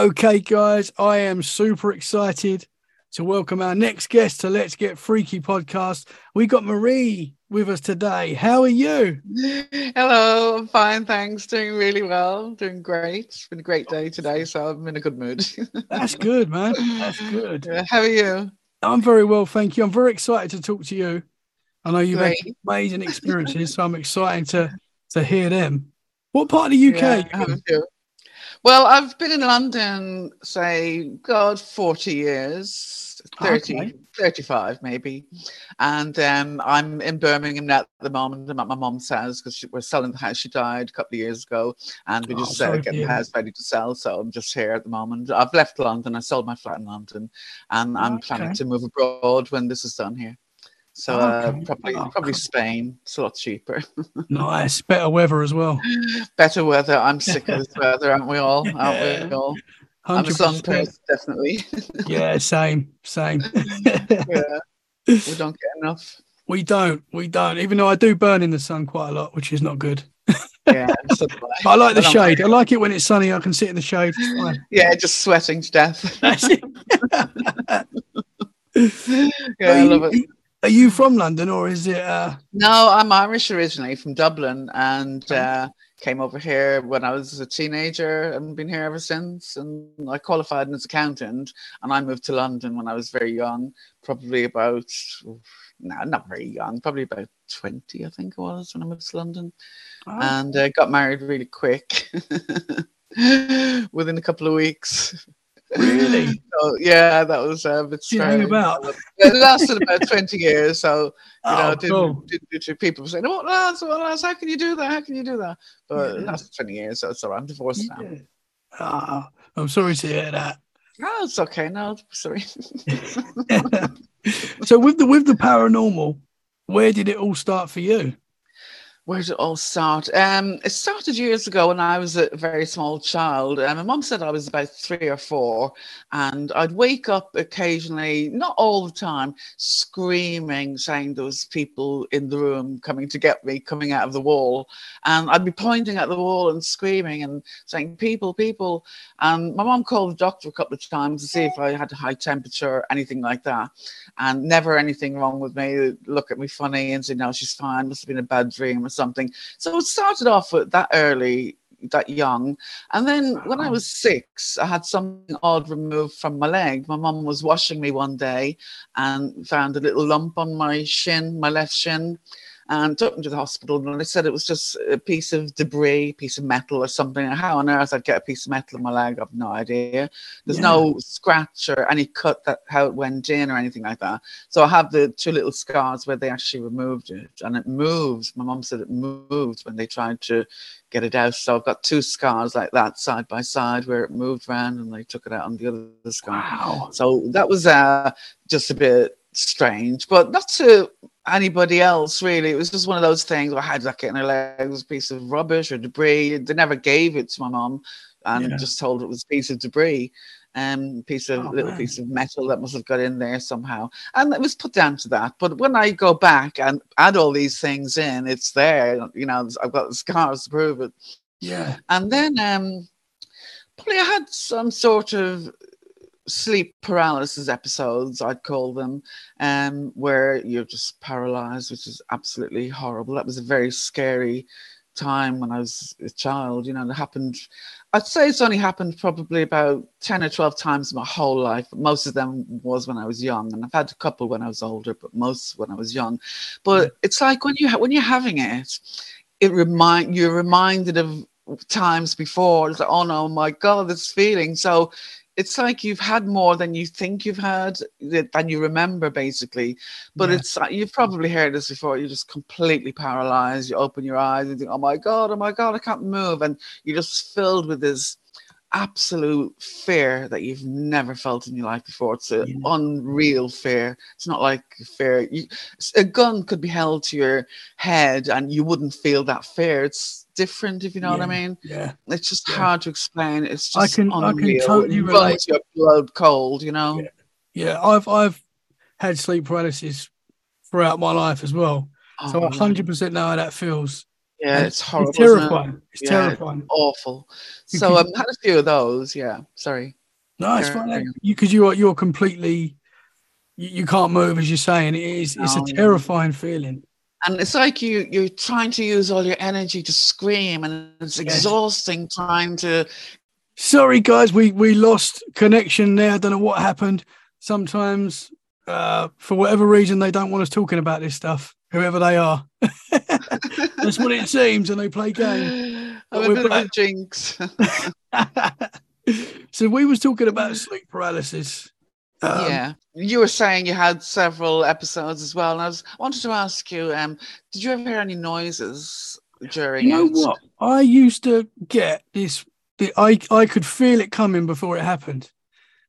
Okay, guys, I am super excited to welcome our next guest to Let's Get Freaky podcast. We got Marie with us today. How are you? Hello, I'm fine, thanks. Doing really well, doing great. It's been a great day today, so I'm in a good mood. That's good, man. That's good. How are you? I'm very well, thank you. I'm very excited to talk to you. I know you've Great. had amazing experiences, so I'm excited to to hear them. What part of the UK? Yeah, are you? Well, I've been in London, say, God, 40 years, 30, Okay. 35 maybe. And um, I'm in Birmingham at the moment. I'm at my mum's house because we're selling the house. She died a couple of years ago and we Oh, just uh, getting the house ready to sell. So I'm just here at the moment. I've left London. I sold my flat in London and I'm planning to move abroad when this is done here. So uh, Okay. probably Oh, probably. Spain. It's a lot cheaper. nice, better weather as well. Better weather. I'm sick of this weather, aren't we all? Aren't we all? I'm a sun 100%. person, definitely. Yeah, same, same. yeah. We don't get enough. we don't, we don't. Even though I do burn in the sun quite a lot, which is not good. Yeah. so I. But I like the I shade. I like it when it's sunny. I can sit in the shade. Yeah, just sweating to death. Yeah, I love it. Are you from London or is it? Uh, No, I'm Irish originally from Dublin and uh, came over here when I was a teenager and been here ever since. And I qualified as an accountant and I moved to London when I was very young, probably about, no, not very young, probably about 20, I think it was when I moved to London. oh, and uh, got married really quick within a couple of weeks. Really? So yeah, that was uh, a bit Didn't strange. about. It lasted about twenty years, so you know, Oh, didn't, cool. didn't do to people saying, "Oh, lads, well, lads, how can you do that? How can you do that?" But it lasted twenty years, so it's all right. I'm divorced now. Yeah. Ah, I'm sorry to hear that. Oh, it's okay. No, sorry. so with the with the paranormal, where did it all start for you? Where did it all start? Um, it started years ago when I was a very small child. And my mum said I was about three or four, and I'd wake up occasionally, not all the time, screaming, saying there was people in the room coming to get me, coming out of the wall, and I'd be pointing at the wall and screaming and saying, "People, people!" And my mum called the doctor a couple of times to see if I had a high temperature or anything like that, and never anything wrong with me. Look at me funny and say, "No, she's fine. Must have been a bad dream or something." So it started off with that early, that young, and then when I was uh-huh. six, I had something odd removed from my leg. My mum was washing me one day and found a little lump on my shin, my left shin. And took me to the hospital, and they said it was just a piece of debris, piece of metal, or something. How on earth I'd get a piece of metal in my leg? I've no idea. There's Yeah. no scratch or any cut that how it went in or anything like that. So I have the two little scars where they actually removed it, and it moves. My mum said it moved when they tried to get it out. So I've got two scars like that side by side where it moved around, and they took it out on the other scar. Wow. So that was uh, just a bit strange, but not to anybody else really. It was just one of those things. I had that in her legs a piece of rubbish or debris. They never gave it to my mum, and Yeah. just told it was a piece of debris, um, piece of Oh, little man. piece of metal that must have got in there somehow, and it was put down to that. But when I go back and add all these things in, it's there. You know, I've got the scars to prove it. Yeah. And then um, probably I had some sort of sleep paralysis episodes, I'd call them, um, where you're just paralyzed, which is absolutely horrible. That was a very scary time when I was a child. You know, it happened. I'd say it's only happened probably about 10 or 12 times in my whole life. Most of them was when I was young. And I've had a couple when I was older, but most when I was young. But it's like when you ha- when you're having it, it remind you're reminded of times before. It's like, oh no, my God, this feeling. So it's like you've had more than you think you've had than you remember, basically. But Yeah. it's you've probably heard this before. You're just completely paralyzed. You open your eyes and think, oh my God, oh my God, I can't move. And you're just filled with this absolute fear that you've never felt in your life before. It's an Yeah. unreal fear. It's not like fear. You, a gun could be held to your head and you wouldn't feel that fear. It's different, if you know what I mean. Yeah. It's just Yeah. hard to explain. It's I just can- I can unreal. totally It relate. runs your blood cold, you know. Yeah. Yeah. I've I've had sleep paralysis throughout my life as well. So Oh, I hundred percent know how that feels. Yeah, it's horrible. It's isn't it? terrifying. It's Yeah. terrifying. Awful. So I've had a few of those. Yeah. Sorry. No, it's Yeah, fine. yeah. You because you are you're completely you, you can't move as you're saying. It is it's No, a yeah. terrifying feeling. And it's like you you're trying to use all your energy to scream, and it's Yes. exhausting trying to. Sorry guys, we we lost connection there. I don't know what happened. Sometimes uh for whatever reason they don't want us talking about this stuff, whoever they are. That's what it seems, and they play games. I'm we're a bit of a jinx. so we was talking about sleep paralysis. Um, yeah, you were saying you had several episodes as well, and I was wanted to ask you: um, Did you ever hear any noises during? You know it? what? I used to get this. The, I I could feel it coming before it happened.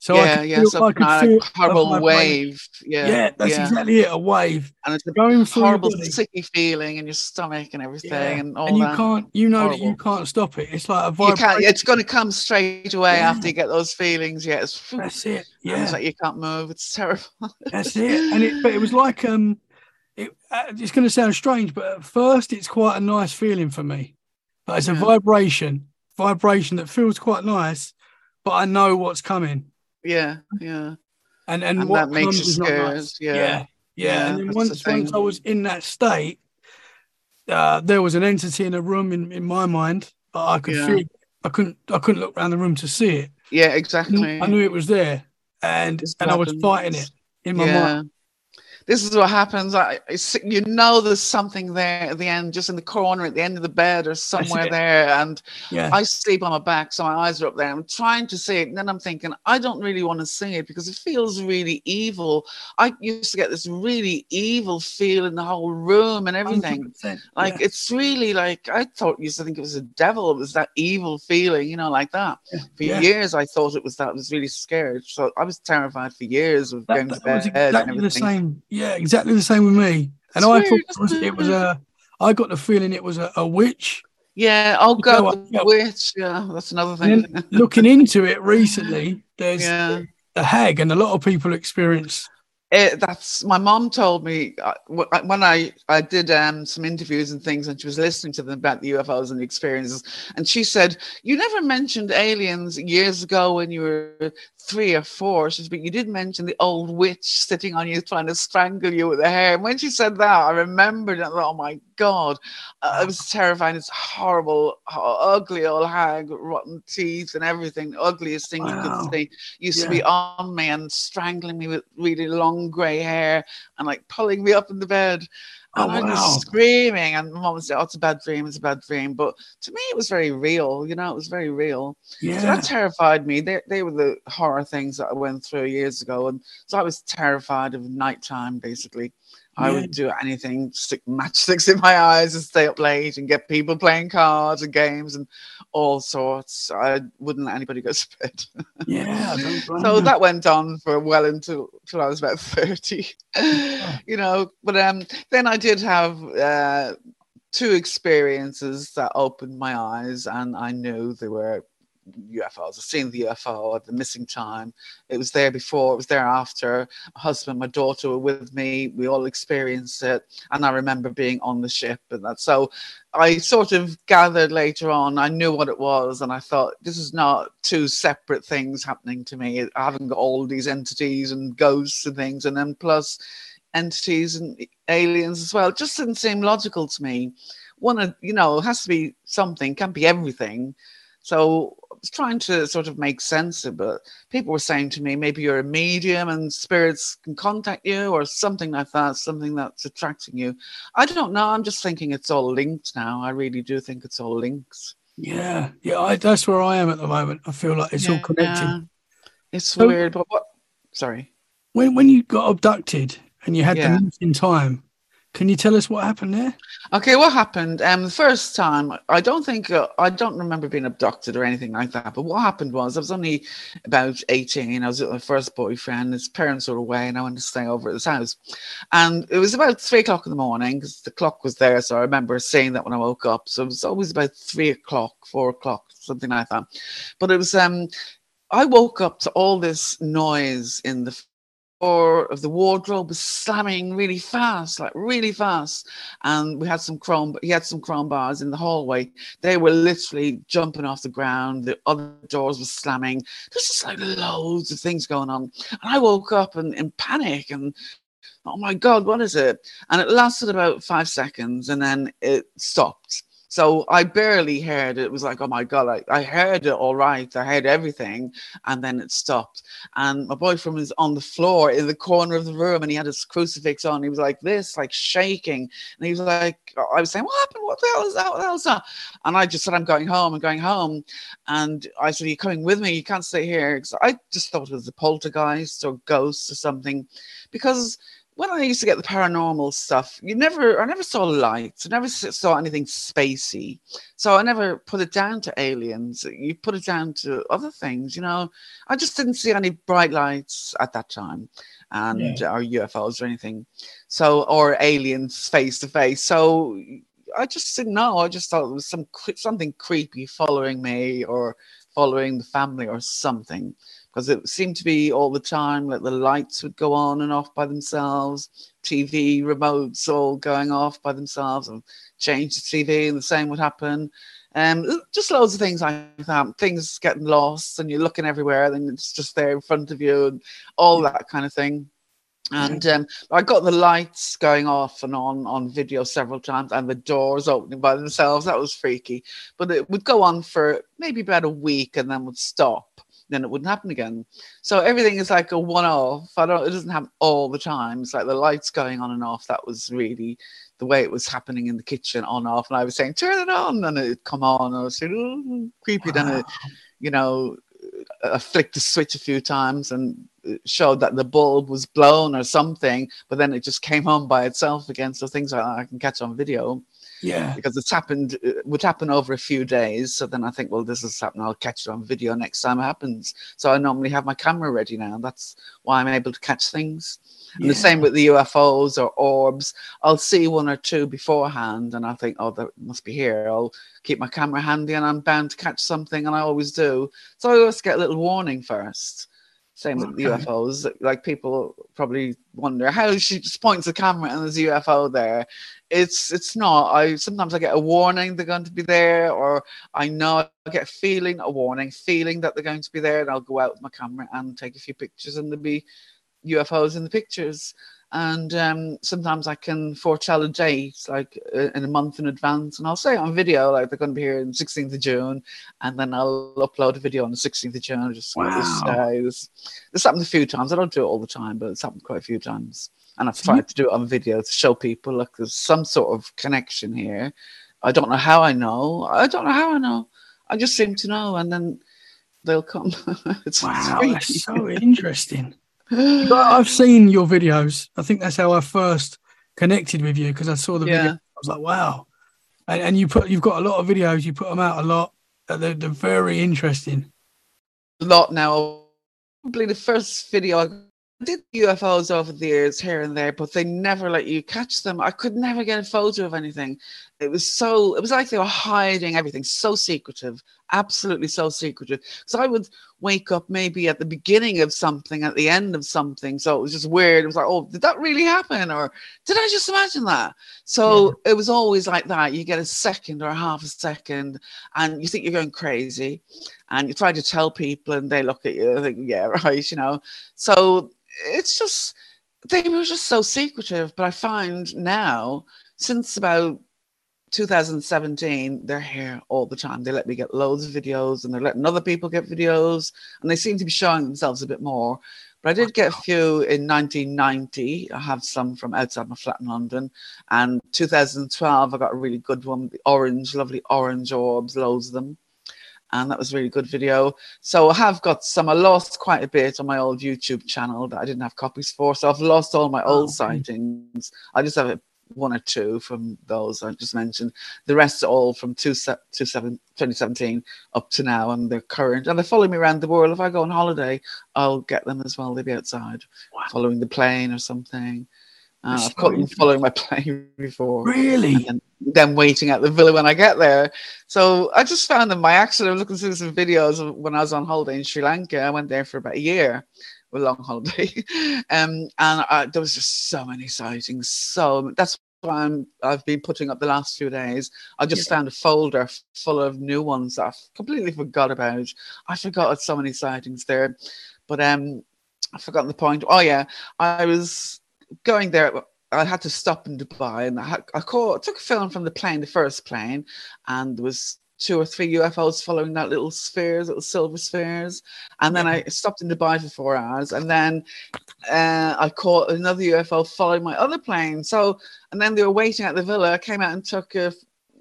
So I yeah, could yeah, feel, some I could kind feel of horrible wave. Yeah, Yeah, that's exactly it. A wave and it's a going through horrible, sicky feeling in your stomach and everything, Yeah, and all and you that. can't. You know that you can't stop it. It's like a you vibration. can't. It's going to come straight away Yeah. after you get those feelings. Yeah, it's, That's it. Yeah, it's like you can't move. It's terrible. that's it. And it, but it was like um, it. Uh, it's going to sound strange, but at first it's quite a nice feeling for me. But it's a vibration, vibration that feels quite nice, but I know what's coming. Yeah, yeah. and and, And what that makes you scared, nice. yeah. yeah, yeah. And then once once I was in that state, uh, there was an entity in a room in, in my mind. But I could Yeah. feel. I couldn't. I couldn't look around the room to see it. Yeah, I knew- exactly. I knew it was there, and This and I was fighting it in my yeah. mind. This is what happens. I, I you know, there's something there at the end, just in the corner at the end of the bed or somewhere there. And Yeah, I sleep on my back, so my eyes are up there. I'm trying to see it, and then I'm thinking, I don't really want to see it because it feels really evil. I used to get this really evil feel in the whole room and everything. 100%, Like it's really like I thought used to think it was a devil. It was that evil feeling, you know, like that. For yeah. years, I thought it was that. I was really scared, so I was terrified for years of That, going to that was bed and exactly the everything. same. Yeah, exactly the same with me. And It's I weird, thought it was, it was a. I got the feeling it was a, a witch. Yeah. Oh You know God, the witch. Yeah, that's another thing. looking into it recently, there's yeah. a hag, and a lot of people experience. It, that's my mom told me uh, uh, when I I did um, some interviews and things, and she was listening to them about the UFOs and the experiences, and she said you never mentioned aliens years ago when you were three or four. She said, but you did mention the old witch sitting on you trying to strangle you with the hair. And when she said that, I remembered. And I thought, oh my god, uh, it was terrifying. It's horrible, ugly old hag, rotten teeth and everything. Ugliest thing you could see used to be on me and strangling me with really long grey hair and like pulling me up in the bed. Oh, And I wow. was screaming, and mom would say, "Oh, it's a bad dream. It's a bad dream." But to me, it was very real. You know, it was very real. So that terrified me. They, they were the horror things that I went through years ago, and so I was terrified of nighttime. Basically, I Yeah. would do anything, stick matchsticks in my eyes, and stay up late, and get people playing cards and games and all sorts. I wouldn't let anybody go to bed. yeah. I don't blame So that went on for well until till I was about 30. you know, but um then I did have uh two experiences that opened my eyes and I knew they were UFOs. I've seen the UFO at the missing time. It was there before, it was there after. My husband, my daughter were with me. We all experienced it. And I remember being on the ship and that. So I sort of gathered later on, I knew what it was. And I thought, this is not two separate things happening to me. I haven't got all these entities and ghosts and things. And then plus entities and aliens as well. It just didn't seem logical to me. One, of you know, it has to be something, can't be everything. So was trying to sort of make sense of it. People were saying to me, maybe you're a medium and spirits can contact you or something like that, something that's attracting you. I don't know. I'm just thinking it's all linked now. I really do think it's all linked. yeah, yeah. I, that's where I am at the moment. I feel like it's all Yeah, connected. It's So- weird, but what? Sorry. When when you got abducted and you had Yeah. the missing time, can you tell us what happened there? Okay, what happened? Um, the first time, I don't think uh, I don't remember being abducted or anything like that. But what happened was, I was only about eighteen. I was with my first boyfriend. His parents were away, and I went to stay over at his house. And it was about three o'clock in the morning because the clock was there. So I remember seeing that when I woke up. So it was always about three o'clock, four o'clock, something like that. But it was um, I woke up to all this noise in the of the wardrobe was slamming really fast, like really fast. And we had some chrome, he had some chrome bars in the hallway. They were literally jumping off the ground. The other doors were slamming. There's just like loads of things going on. And I woke up and in panic and oh my God, what is it? And it lasted about five seconds and then it stopped. So I barely heard it. It was like, oh my God, I, I heard it all right. I heard everything. And then it stopped. And my boyfriend was on the floor in the corner of the room and he had his crucifix on. He was like this, like shaking. And he was like, I was saying, what happened? What the hell is that? What the hell is that? And I just said, I'm going home. I'm going home. And I said, "You're you coming with me? You can't stay here. Because I just thought it was a poltergeist or ghosts or something. Because when I used to get the paranormal stuff, you never, I never saw lights, I never saw anything spacey. So I never put it down to aliens. You put it down to other things, you know. I just didn't see any bright lights at that time, and yeah. or UFOs or anything. So or aliens face to face. So I just didn't know. I just thought it was some something creepy following me or following the family or something because it seemed to be all the time like the lights would go on and off by themselves, TV remotes all going off by themselves, and change the TV, and the same would happen. Um, just loads of things like that. Things getting lost, and you're looking everywhere, and it's just there in front of you, and all that kind of thing. And um, I got the lights going off and on on video several times, and the doors opening by themselves. That was freaky, but it would go on for maybe about a week, and then would stop then it wouldn't happen again. So everything is like a one-off. I don't. It doesn't happen all the time. It's like the lights going on and off. That was really the way it was happening in the kitchen, on off. And I was saying, "Turn it on," and it'd come on. And I was saying, "Oh, creepy." Wow. Then it, you know, I flicked the switch a few times and showed that the bulb was blown or something, but then it just came on by itself again. So things like that I can catch on video. Yeah. Because it's happened, it would happen over a few days. So then I think, well, this has happened. I'll catch it on video next time it happens. So I normally have my camera ready now. That's why I'm able to catch things. And yeah. the same with the UFOs or orbs. I'll see one or two beforehand and I think, oh, that must be here. I'll keep my camera handy and I'm bound to catch something. And I always do. So I always get a little warning first. Same with okay. UFOs. Like people probably wonder how she just points the camera and there's a UFO there. It's it's not. I sometimes I get a warning they're going to be there, or I know I get a feeling, a warning, feeling that they're going to be there, and I'll go out with my camera and take a few pictures, and there'll be UFOs in the pictures and um, sometimes I can foretell a date like uh, in a month in advance, and I'll say on video like they're going to be here on 16th of June, and then I'll upload a video on the 16th of June. Just wow. this, uh, this, this happened a few times. I don't do it all the time, but it's happened quite a few times, and I've tried to do it on video to show people look there's some sort of connection here. I don't know how I know. I don't know how I know. I just seem to know, and then they'll come. it's wow, that's so interesting. I've seen your videos. I think that's how I first connected with you because I saw the yeah. video. I was like, wow. And, and, you put you've got a lot of videos. You put them out a lot. They're, they're very interesting. A lot now. Probably the first video I did UFOs over the years here and there, but they never let you catch them. I could never get a photo of anything. It was so, it was like they were hiding everything, so secretive, absolutely so secretive. So I would wake up maybe at the beginning of something, at the end of something. So it was just weird. It was like, oh, did that really happen? Or did I just imagine that? So yeah. it was always like that. You get a second or a half a second and you think you're going crazy and you try to tell people and they look at you and think, yeah, right, you know. So it's just they were just so secretive. But I find now, since about 2017, they're here all the time. They let me get loads of videos and they're letting other people get videos, and they seem to be showing themselves a bit more. But I did get a few in 1990. I have some from outside my flat in London. And 2012, I got a really good one, the orange, lovely orange orbs, loads of them and that was a really good video. So I have got some. I lost quite a bit on my old YouTube channel that I didn't have copies for. So I've lost all my old oh, sightings. I just have one or two from those I just mentioned. The rest are all from two, two seven, 2017 up to now, and they're current. And they follow me around the world. If I go on holiday, I'll get them as well. They'll be outside, wow. following the plane or something. Uh, I've caught them following my plane before. Really? And then, then, waiting at the villa when I get there. So I just found them by accident. I was looking through some videos when I was on holiday in Sri Lanka. I went there for about a year a long holiday, um, and I, there was just so many sightings. So that's why I'm, I've been putting up the last few days. I just yeah. found a folder full of new ones that I completely forgot about. I forgot so many sightings there, but um, I've forgotten the point. Oh yeah, I was going there. I had to stop in Dubai, and I, I caught, took a film from the plane, the first plane, and there was two or three UFOs following that little spheres, little silver spheres. And then I stopped in Dubai for four hours. And then uh, I caught another UFO following my other plane. So, and then they were waiting at the villa. I came out and took a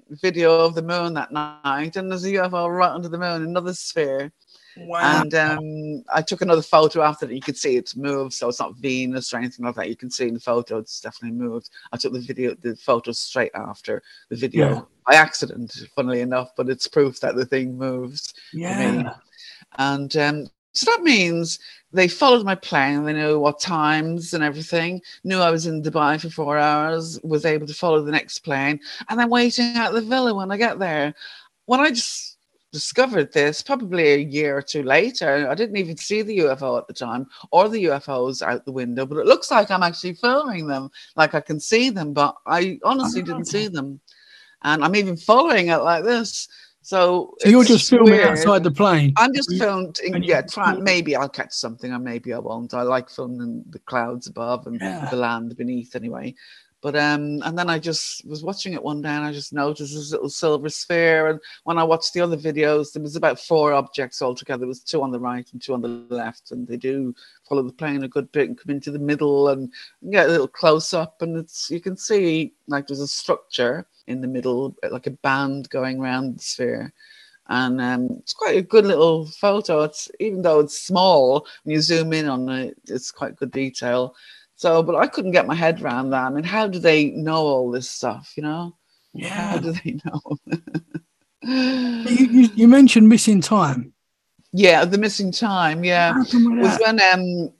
video of the moon that night. And there's a UFO right under the moon, another sphere. Wow. And um, I took another photo after that. You could see it's moved, so it's not Venus or anything like that. You can see in the photo it's definitely moved. I took the video, the photo straight after the video yeah. by accident, funnily enough, but it's proof that the thing moves. Yeah. And um, so that means they followed my plane. They knew what times and everything. Knew I was in Dubai for four hours. Was able to follow the next plane, and then waiting at the villa when I get there. When I just discovered this probably a year or two later. I didn't even see the UFO at the time or the UFOs out the window, but it looks like I'm actually filming them. Like I can see them, but I honestly didn't ah. see them. And I'm even following it like this. So, so you're just filming weird. outside the plane. I'm just filmed. yeah, try, maybe I'll catch something, or maybe I won't. I like filming the clouds above and yeah. the land beneath, anyway. But um, and then I just was watching it one day and I just noticed this little silver sphere. And when I watched the other videos, there was about four objects altogether. There was two on the right and two on the left, and they do follow the plane a good bit and come into the middle and get a little close up, and it's you can see like there's a structure in the middle, like a band going around the sphere and um, it's quite a good little photo. It's even though it's small, when you zoom in on it, it's quite good detail. So, but I couldn't get my head around that. I mean, how do they know all this stuff? You know? Yeah. How do they know? you, you, you, mentioned missing time. Yeah, the missing time. Yeah, was when um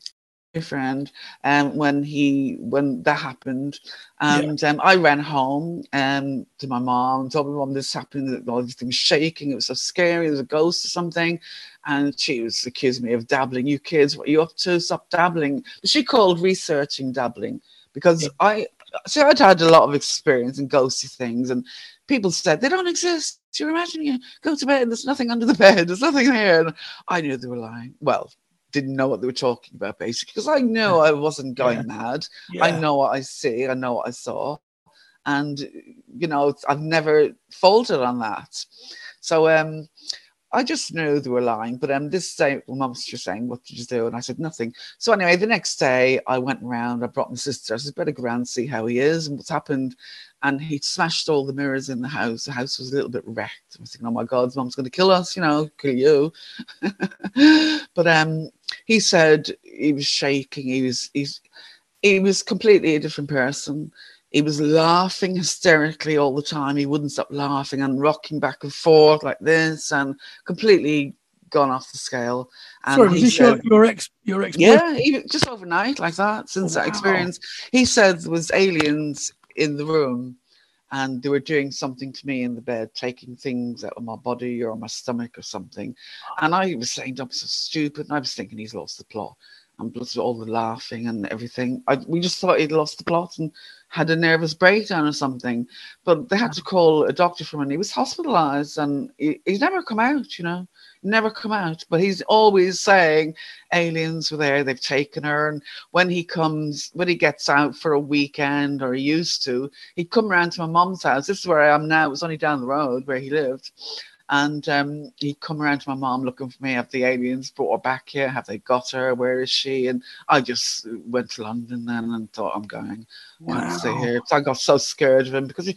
friend um when he when that happened. And yeah. um I ran home um to my mom told my mom this happened all everything was shaking it was so scary there was a ghost or something. And she was accusing me of dabbling. You kids what are you up to? Stop dabbling. But she called researching dabbling because yeah. I so I'd had a lot of experience in ghosty things and people said they don't exist. You're imagining you go to bed there's nothing under the bed there's nothing there and I knew they were lying. Well didn't know what they were talking about basically because I know I wasn't going yeah. mad. Yeah. I know what I see. I know what I saw, and you know I've never faltered on that. So um, I just knew they were lying. But um, this day, mum was just saying, "What did you do?" And I said nothing. So anyway, the next day I went around. I brought my sister. I said, "Better go around see how he is and what's happened." And he smashed all the mirrors in the house. The house was a little bit wrecked. I was thinking, "Oh my God, mum's going to kill us," you know, kill you. but um, he said he was shaking. He was he's he was completely a different person. He was laughing hysterically all the time. He wouldn't stop laughing and rocking back and forth like this, and completely gone off the scale. And Sorry, was this said, your, your ex your ex? Yeah, he, just overnight like that. Since wow. that experience, he said there was aliens in the room and they were doing something to me in the bed, taking things out of my body or my stomach or something. And I was saying, I'm so stupid. And I was thinking he's lost the plot. And all the laughing and everything. I, we just thought he'd lost the plot and had a nervous breakdown or something. But they had to call a doctor for him. And he was hospitalized and he, he's never come out, you know never come out. But he's always saying aliens were there, they've taken her. And when he comes, when he gets out for a weekend or he used to, he'd come around to my mom's house. This is where I am now. It was only down the road where he lived. And um, he'd come around to my mom looking for me. Have the aliens brought her back here? Have they got her? Where is she? And I just went to London then and thought, I'm going. Wow. I stay here. So I got so scared of him because he,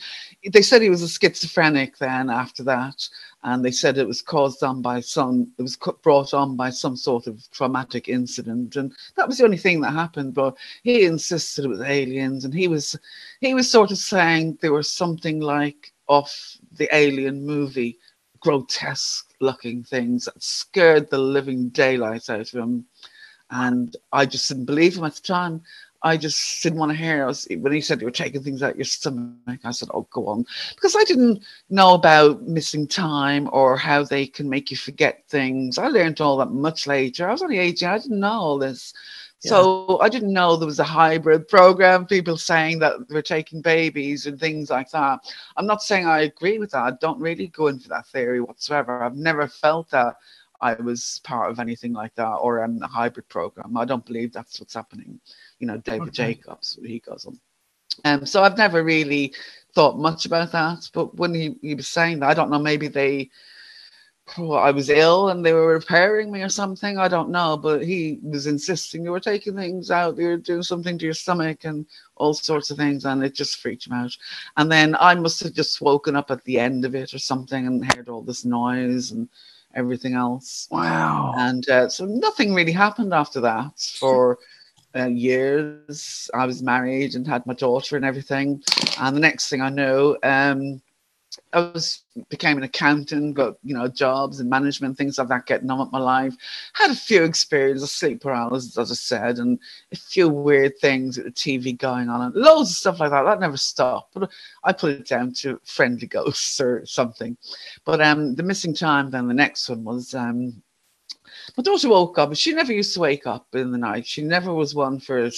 they said he was a schizophrenic then after that. And they said it was caused on by some, it was brought on by some sort of traumatic incident. And that was the only thing that happened. But he insisted it was aliens. And he was, he was sort of saying there was something like off the alien movie grotesque looking things that scared the living daylight out of him. And I just didn't believe him at the time. I just didn't want to hear. Was, when he said you were taking things out your stomach, I said, "Oh, go on," because I didn't know about missing time or how they can make you forget things. I learned all that much later. I was only eighteen. I didn't know all this. So I didn't know there was a hybrid program, people saying that we're taking babies and things like that. I'm not saying I agree with that. I don't really go into that theory whatsoever. I've never felt that I was part of anything like that or in a hybrid program. I don't believe that's what's happening. You know, David okay. Jacobs, he goes on. Um, so I've never really thought much about that. But when he, he was saying that, I don't know, maybe they oh, I was ill and they were repairing me or something. I don't know, but he was insisting you were taking things out, you were doing something to your stomach and all sorts of things, and it just freaked him out. And then I must have just woken up at the end of it or something and heard all this noise and everything else. Wow. And uh, so nothing really happened after that for. Uh, years I was married and had my daughter and everything, and the next thing I know, um, I was became an accountant, got you know jobs and management things like that getting on with my life. Had a few experiences of sleep paralysis, as I said, and a few weird things with the TV going on, and loads of stuff like that. That never stopped, but I put it down to friendly ghosts or something. But um, the missing time, then the next one was um, my daughter woke up. She never used to wake up in the night. She never was one for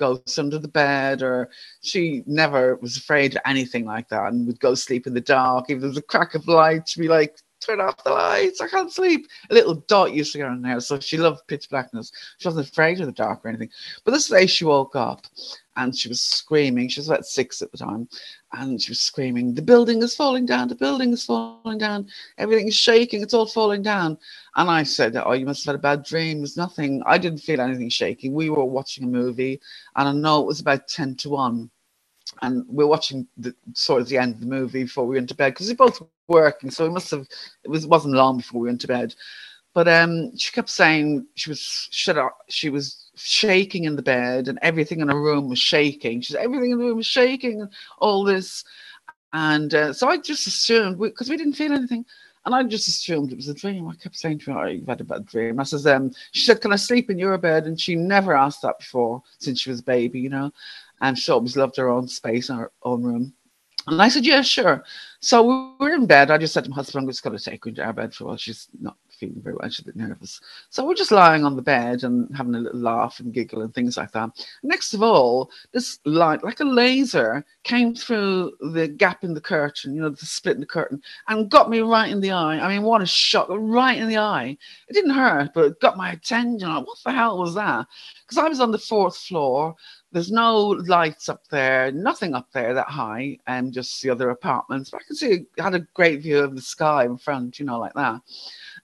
goes under the bed or she never was afraid of anything like that and would go sleep in the dark. If there was a crack of light, she'd be like, turn off the lights, I can't sleep. A little dot used to go in there. So she loved pitch blackness. She wasn't afraid of the dark or anything. But this day she woke up and she was screaming. She was about six at the time. And she was screaming, The building is falling down, the building is falling down, everything is shaking, it's all falling down. And I said, Oh, you must have had a bad dream. There's nothing. I didn't feel anything shaking. We were watching a movie, and I know it was about 10 to 1 and we're watching the sort of the end of the movie before we went to bed because we both working, so we must have it was wasn't long before we went to bed. But um, she kept saying she was shut up. She was shaking in the bed, and everything in her room was shaking. She said everything in the room was shaking, and all this. And uh, so I just assumed because we, we, didn't feel anything, and I just assumed it was a dream. I kept saying to her, oh, "You've had a bad dream." I says, um, "She said, can I sleep in your bed?" And she never asked that before since she was a baby, you know. And she always loved her own space, her own room. And I said, yeah, sure. So we were in bed. I just said to my husband, I'm just going to take her into our bed for a while. She's not feeling very well. She's a bit nervous. So we're just lying on the bed and having a little laugh and giggle and things like that. Next of all, this light, like a laser, came through the gap in the curtain, you know, the split in the curtain, and got me right in the eye. I mean, what a shock, right in the eye. It didn't hurt, but it got my attention. Like, what the hell was that? Because I was on the fourth floor there's no lights up there, nothing up there that high, and just the other apartments. But I can see had a great view of the sky in front, you know, like that.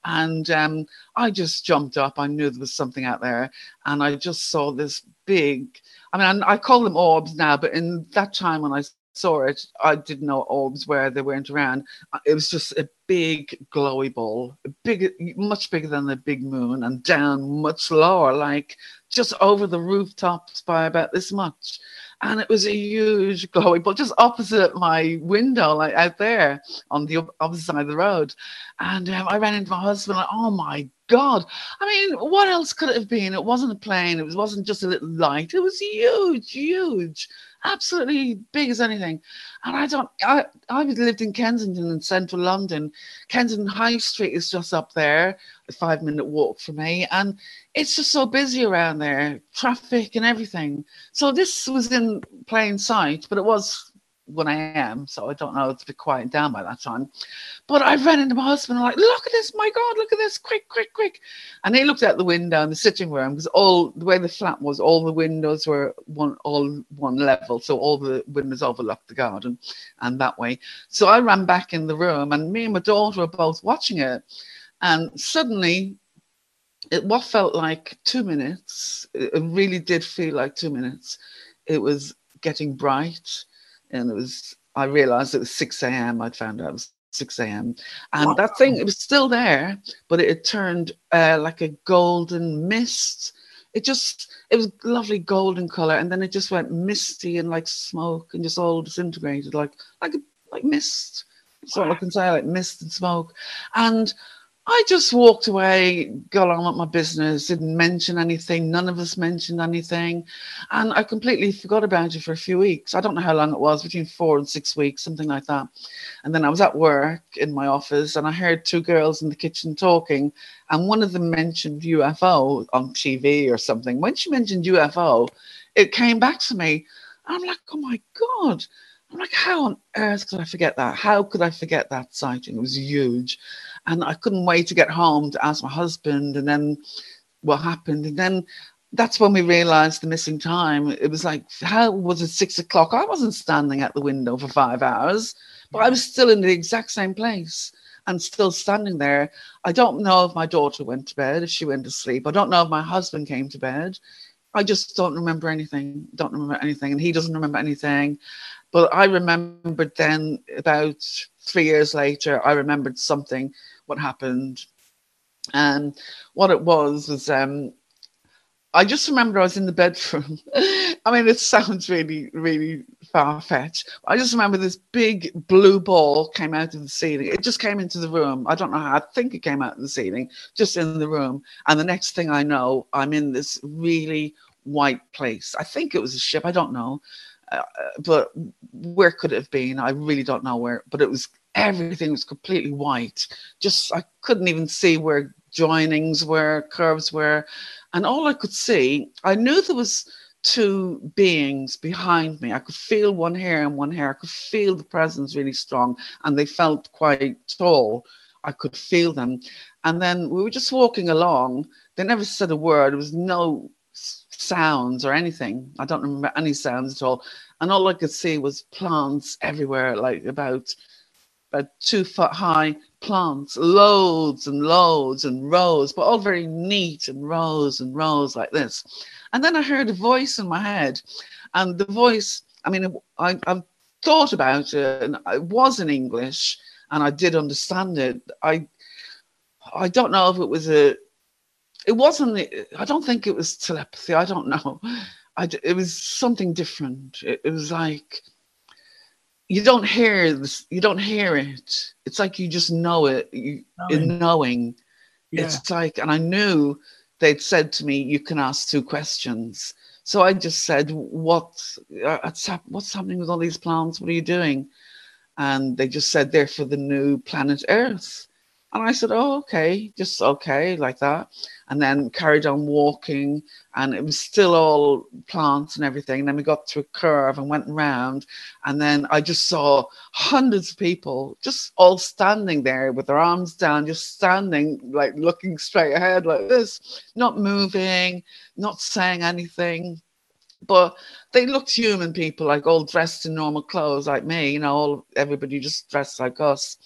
And um, I just jumped up. I knew there was something out there, and I just saw this big. I mean, I, I call them orbs now, but in that time when I saw it, I didn't know orbs where they weren't around. Uh, it was just a big glowy ball, big, much bigger than the big moon, and down much lower, like just over the rooftops by about this much. And it was a huge glowy ball just opposite my window, like out there on the opposite side of the road. And um, I ran into my husband, like, oh my God. I mean, what else could it have been? It wasn't a plane, it wasn't just a little light, it was huge, huge absolutely big as anything. And I don't, I, I've lived in Kensington in central London. Kensington High Street is just up there, a five minute walk for me. And it's just so busy around there, traffic and everything. So this was in plain sight, but it was when I am, so I don't know. It's a bit quiet down by that time. But I ran into my husband, I'm like, look at this, my God, look at this, quick, quick, quick. And he looked out the window in the sitting room because all the way the flat was, all the windows were one all one level. So all the windows overlooked the garden and that way. So I ran back in the room and me and my daughter were both watching it. And suddenly it what felt like two minutes, it really did feel like two minutes. It was getting bright and it was I realized it was 6 a.m. I'd found out it was 6 a.m. And wow. that thing, it was still there, but it had turned uh, like a golden mist. It just, it was lovely golden color. And then it just went misty and like smoke and just all disintegrated, like, like, like mist. That's all I can say, like mist and smoke. And I just walked away, got on with my business, didn't mention anything. None of us mentioned anything. And I completely forgot about it for a few weeks. I don't know how long it was, between four and six weeks, something like that. And then I was at work in my office and I heard two girls in the kitchen talking. And one of them mentioned UFO on TV or something. When she mentioned UFO, it came back to me. I'm like, oh my God. I'm like, how on earth could I forget that? How could I forget that sighting? It was huge. And I couldn't wait to get home to ask my husband. And then what happened? And then that's when we realized the missing time. It was like, how was it six o'clock? I wasn't standing at the window for five hours, but I was still in the exact same place and still standing there. I don't know if my daughter went to bed, if she went to sleep. I don't know if my husband came to bed. I just don't remember anything. Don't remember anything. And he doesn't remember anything. But I remembered then, about three years later, I remembered something, what happened. And what it was was um, I just remember I was in the bedroom. I mean, it sounds really, really far fetched. I just remember this big blue ball came out of the ceiling. It just came into the room. I don't know how. I think it came out of the ceiling, just in the room. And the next thing I know, I'm in this really white place. I think it was a ship. I don't know. Uh, but where could it have been? I really don't know where. But it was everything was completely white. Just I couldn't even see where joinings were, curves were, and all I could see, I knew there was two beings behind me. I could feel one here and one here. I could feel the presence really strong, and they felt quite tall. I could feel them. And then we were just walking along. They never said a word. There was no sounds or anything. I don't remember any sounds at all. And all I could see was plants everywhere, like about about two foot high plants, loads and loads and rows, but all very neat and rows and rows like this. And then I heard a voice in my head, and the voice, I mean, I, I've thought about it, and it was in English, and I did understand it. I I don't know if it was a it wasn't i don't think it was telepathy i don't know I, it was something different it, it was like you don't hear this you don't hear it. It's like you just know it. You knowing. in knowing. yeah. it's like and i knew they'd said to me you can ask two questions. So i just said what uh, what's happening with all these plants? What are you doing? And they just said they're for the new planet earth and i said oh okay just okay like that. And then carried on walking and it was still all plants and everything. And then we got to a curve and went around and then i just saw hundreds of people just all standing there with their arms down just standing like looking straight ahead like this not moving not saying anything. But they looked human people like all dressed in normal clothes like me you know all everybody just dressed like us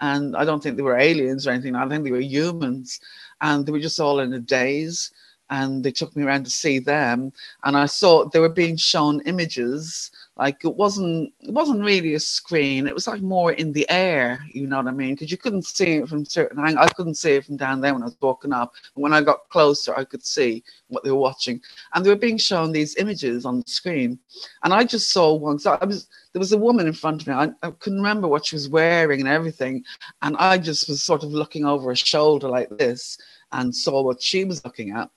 and i don't think they were aliens or anything i think they were humans and they were just all in a daze. And they took me around to see them, and I saw they were being shown images. Like it wasn't, it wasn't really a screen. It was like more in the air. You know what I mean? Because you couldn't see it from certain angles. I couldn't see it from down there when I was walking up. When I got closer, I could see what they were watching, and they were being shown these images on the screen. And I just saw one. So I was there was a woman in front of me. I, I, couldn't remember what she was wearing and everything. And I just was sort of looking over her shoulder like this and saw what she was looking at.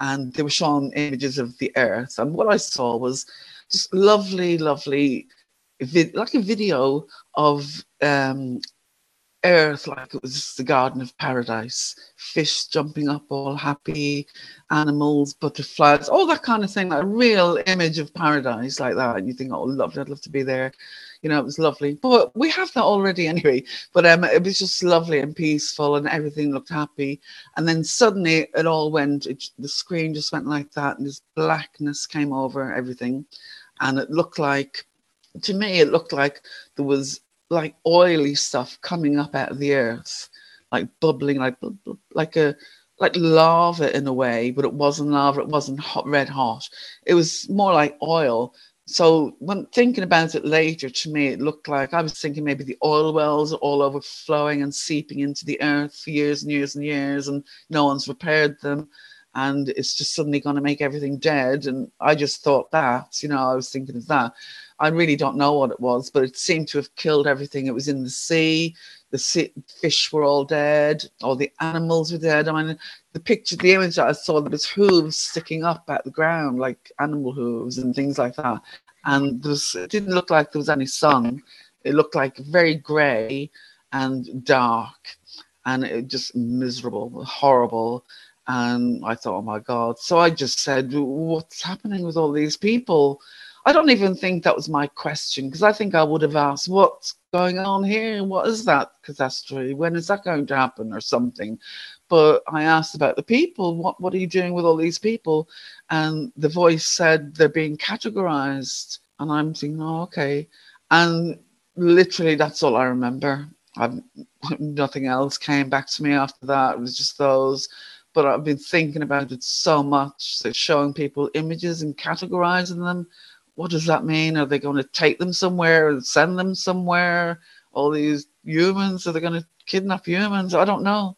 And they were showing images of the earth. And what I saw was just lovely, lovely, vid- like a video of um, earth like it was the garden of paradise. Fish jumping up all happy animals butterflies all that kind of thing like a real image of paradise like that. And you think oh lovely i'd love to be there you know it was lovely but we have that already anyway but um it was just lovely and peaceful and everything looked happy and then suddenly it all went it, the screen just went like that and this blackness came over everything and it looked like to me it looked like there was like oily stuff coming up out of the earth, like bubbling, like like a like lava in a way, but it wasn't lava. It wasn't hot, red hot. It was more like oil. So when thinking about it later, to me, it looked like I was thinking maybe the oil wells are all overflowing and seeping into the earth for years and years and years, and no one's repaired them, and it's just suddenly going to make everything dead. And I just thought that, you know, I was thinking of that. I really don't know what it was, but it seemed to have killed everything. It was in the sea. The fish were all dead, all the animals were dead. I mean, the picture, the image that I saw, there was hooves sticking up at the ground, like animal hooves and things like that. And there was, it didn't look like there was any sun. It looked like very grey and dark, and it just miserable, horrible. And I thought, oh my God. So I just said, what's happening with all these people? I don't even think that was my question because I think I would have asked, what's going on here? What is that catastrophe? When is that going to happen or something? But I asked about the people. What, what are you doing with all these people? And the voice said they're being categorized. And I'm thinking, oh, okay. And literally, that's all I remember. I've, nothing else came back to me after that. It was just those but I've been thinking about it so much. So showing people images and categorizing them what does that mean? Are they going to take them somewhere and send them somewhere? All these humans, are they going to kidnap humans? I don't know.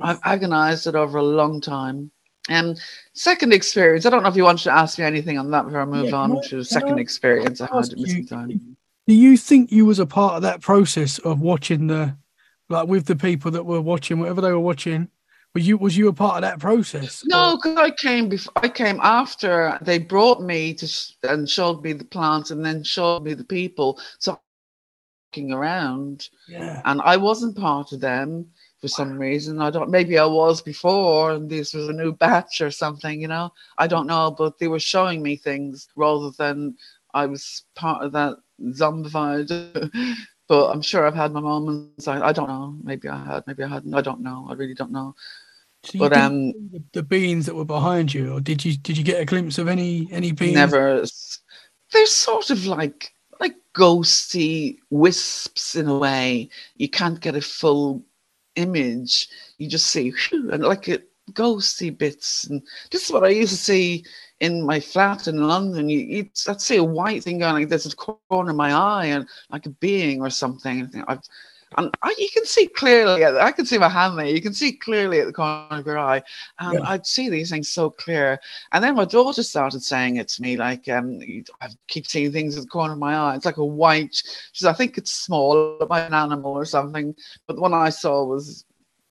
I've agonized it over a long time. And second experience, I don't know if you want to ask me anything on that before I move yeah, on to the second I, experience I had at missing time. Do you think you was a part of that process of watching the, like with the people that were watching, whatever they were watching, were you was you a part of that process? No, because I came before. I came after they brought me to sh- and showed me the plants, and then showed me the people. So looking around, yeah. and I wasn't part of them for some reason. I don't. Maybe I was before, and this was a new batch or something. You know, I don't know. But they were showing me things rather than I was part of that zombified. but I'm sure I've had my moments. I, I don't know. Maybe I had. Maybe I hadn't. I don't know. I really don't know. So but um, the, beans that were behind you, or did you did you get a glimpse of any any beings? Never. They're sort of like like ghosty wisps in a way. You can't get a full image. You just see whew, and like it ghosty bits. And this is what I used to see in my flat in London. You, you I'd see a white thing going like this at the corner of my eye, and like a being or something. I've and I, you can see clearly. I can see my hand there. You can see clearly at the corner of your eye, and yeah. I'd see these things so clear. And then my daughter started saying it to me, like, um, "I keep seeing things at the corner of my eye. It's like a white." She said, "I think it's small, like an animal or something." But the one I saw was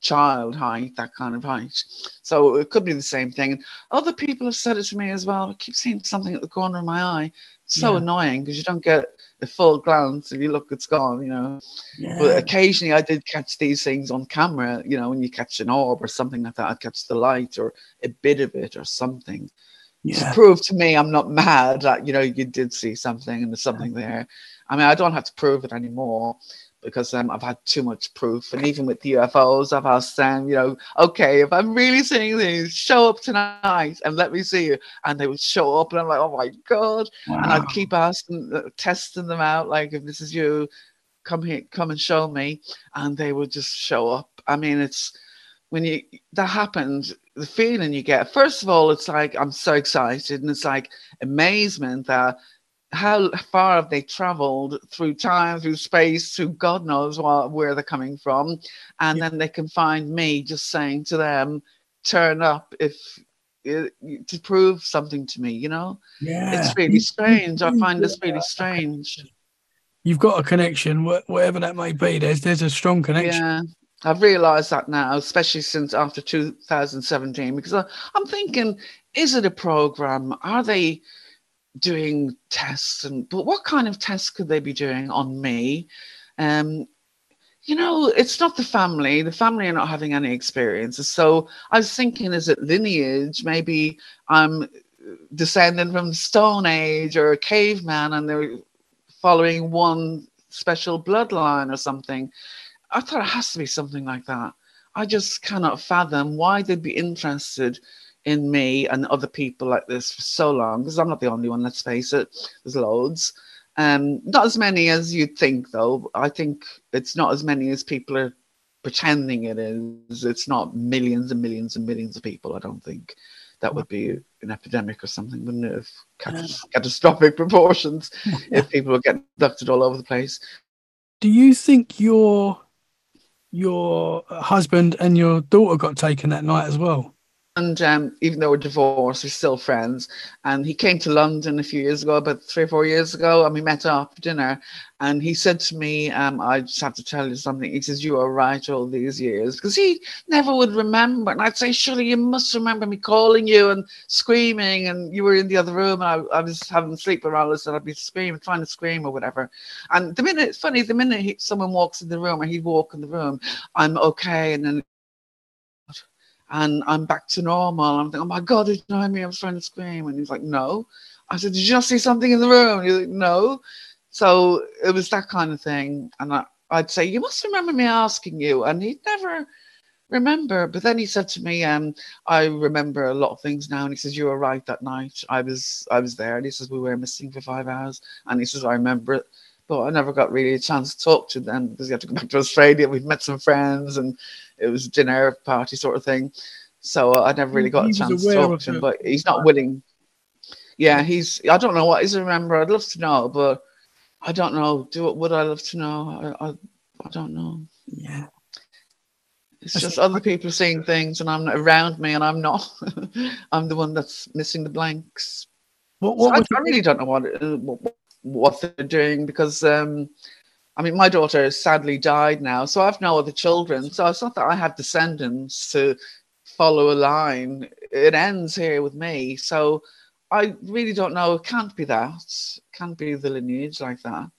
child height, that kind of height. So it could be the same thing. And other people have said it to me as well. I keep seeing something at the corner of my eye. It's so yeah. annoying because you don't get a full glance. If you look, it's gone, you know. Yeah. But occasionally I did catch these things on camera, you know, when you catch an orb or something like that, i'd catch the light or a bit of it or something. Yeah. To prove to me I'm not mad that, you know, you did see something and there's something there. I mean, I don't have to prove it anymore because um, I've had too much proof. And even with the UFOs, I've asked them, you know, okay, if I'm really seeing things, show up tonight and let me see you. And they would show up, and I'm like, oh my God. Wow. And I'd keep asking, uh, testing them out, like, if this is you, come here, come and show me. And they would just show up. I mean, it's when you that happens, the feeling you get, first of all, it's like, I'm so excited. And it's like amazement that how far have they traveled through time, through space, through God knows what, where they're coming from, and yeah. then they can find me just saying to them, "Turn up if." Eh, to prove something to me, you know, yeah, it's really strange. I find this really strange. You've got a connection, whatever that may be. There's there's a strong connection. Yeah, I've realised that now, especially since after 2017, because I, I'm thinking, is it a program? Are they? Doing tests and but what kind of tests could they be doing on me? Um you know it's not the family. The family are not having any experiences. So i was thinking is it lineage? Maybe i'm descending from stone age or a caveman and they're following one special bloodline or something. I thought it has to be something like that. I just cannot fathom why they'd be interested in me and other people like this for so long because I'm not the only one. Let's face it, there's loads. Um, not as many as you'd think, though. I think it's not as many as people are pretending it is. It's not millions and millions and millions of people. I don't think that would be an epidemic or something, wouldn't it? Of catastrophic proportions if people were getting abducted all over the place. Do you think your your husband and your daughter got taken that night as well? And um, even though we're divorced, we're still friends. And he came to London a few years ago, about three or four years ago, and we met up for dinner. And he said to me, um, I just have to tell you something. He says, You are right all these years. Because he never would remember. And I'd say, Surely you must remember me calling you and screaming, and you were in the other room, and I, I was having sleep paralysis, and I'd be screaming, trying to scream or whatever. And the minute, it's funny, the minute he, someone walks in the room, or he'd walk in the room, I'm okay. And then and I'm back to normal. I'm thinking, oh my God, did you know me? I was trying to scream. And he's like, no. I said, did you not see something in the room? And he's like, no. So it was that kind of thing. And I, I'd say, you must remember me asking you. And he'd never remember. But then he said to me, um, I remember a lot of things now. And he says, you were right that night. I was, I was there. And he says, we were missing for five hours. And he says, I remember it but I never got really a chance to talk to them because he had to go back to Australia. We've met some friends and it was a dinner party sort of thing. So I never really got he a chance to talk to him, but he's not willing. Yeah, he's. I don't know what he's a member. I'd love to know, but I don't know. Do it? Would I love to know? I, I, I don't know. Yeah. It's just other people seeing things, and I'm around me, and I'm not. I'm the one that's missing the blanks. What, what so I, I, really don't know what, what what they're doing because um, I mean, my daughter sadly died now, so I've no other children. So it's not that I have descendants to follow a line. It ends here with me. So I really don't know. It can't be that. It can't be the lineage like that.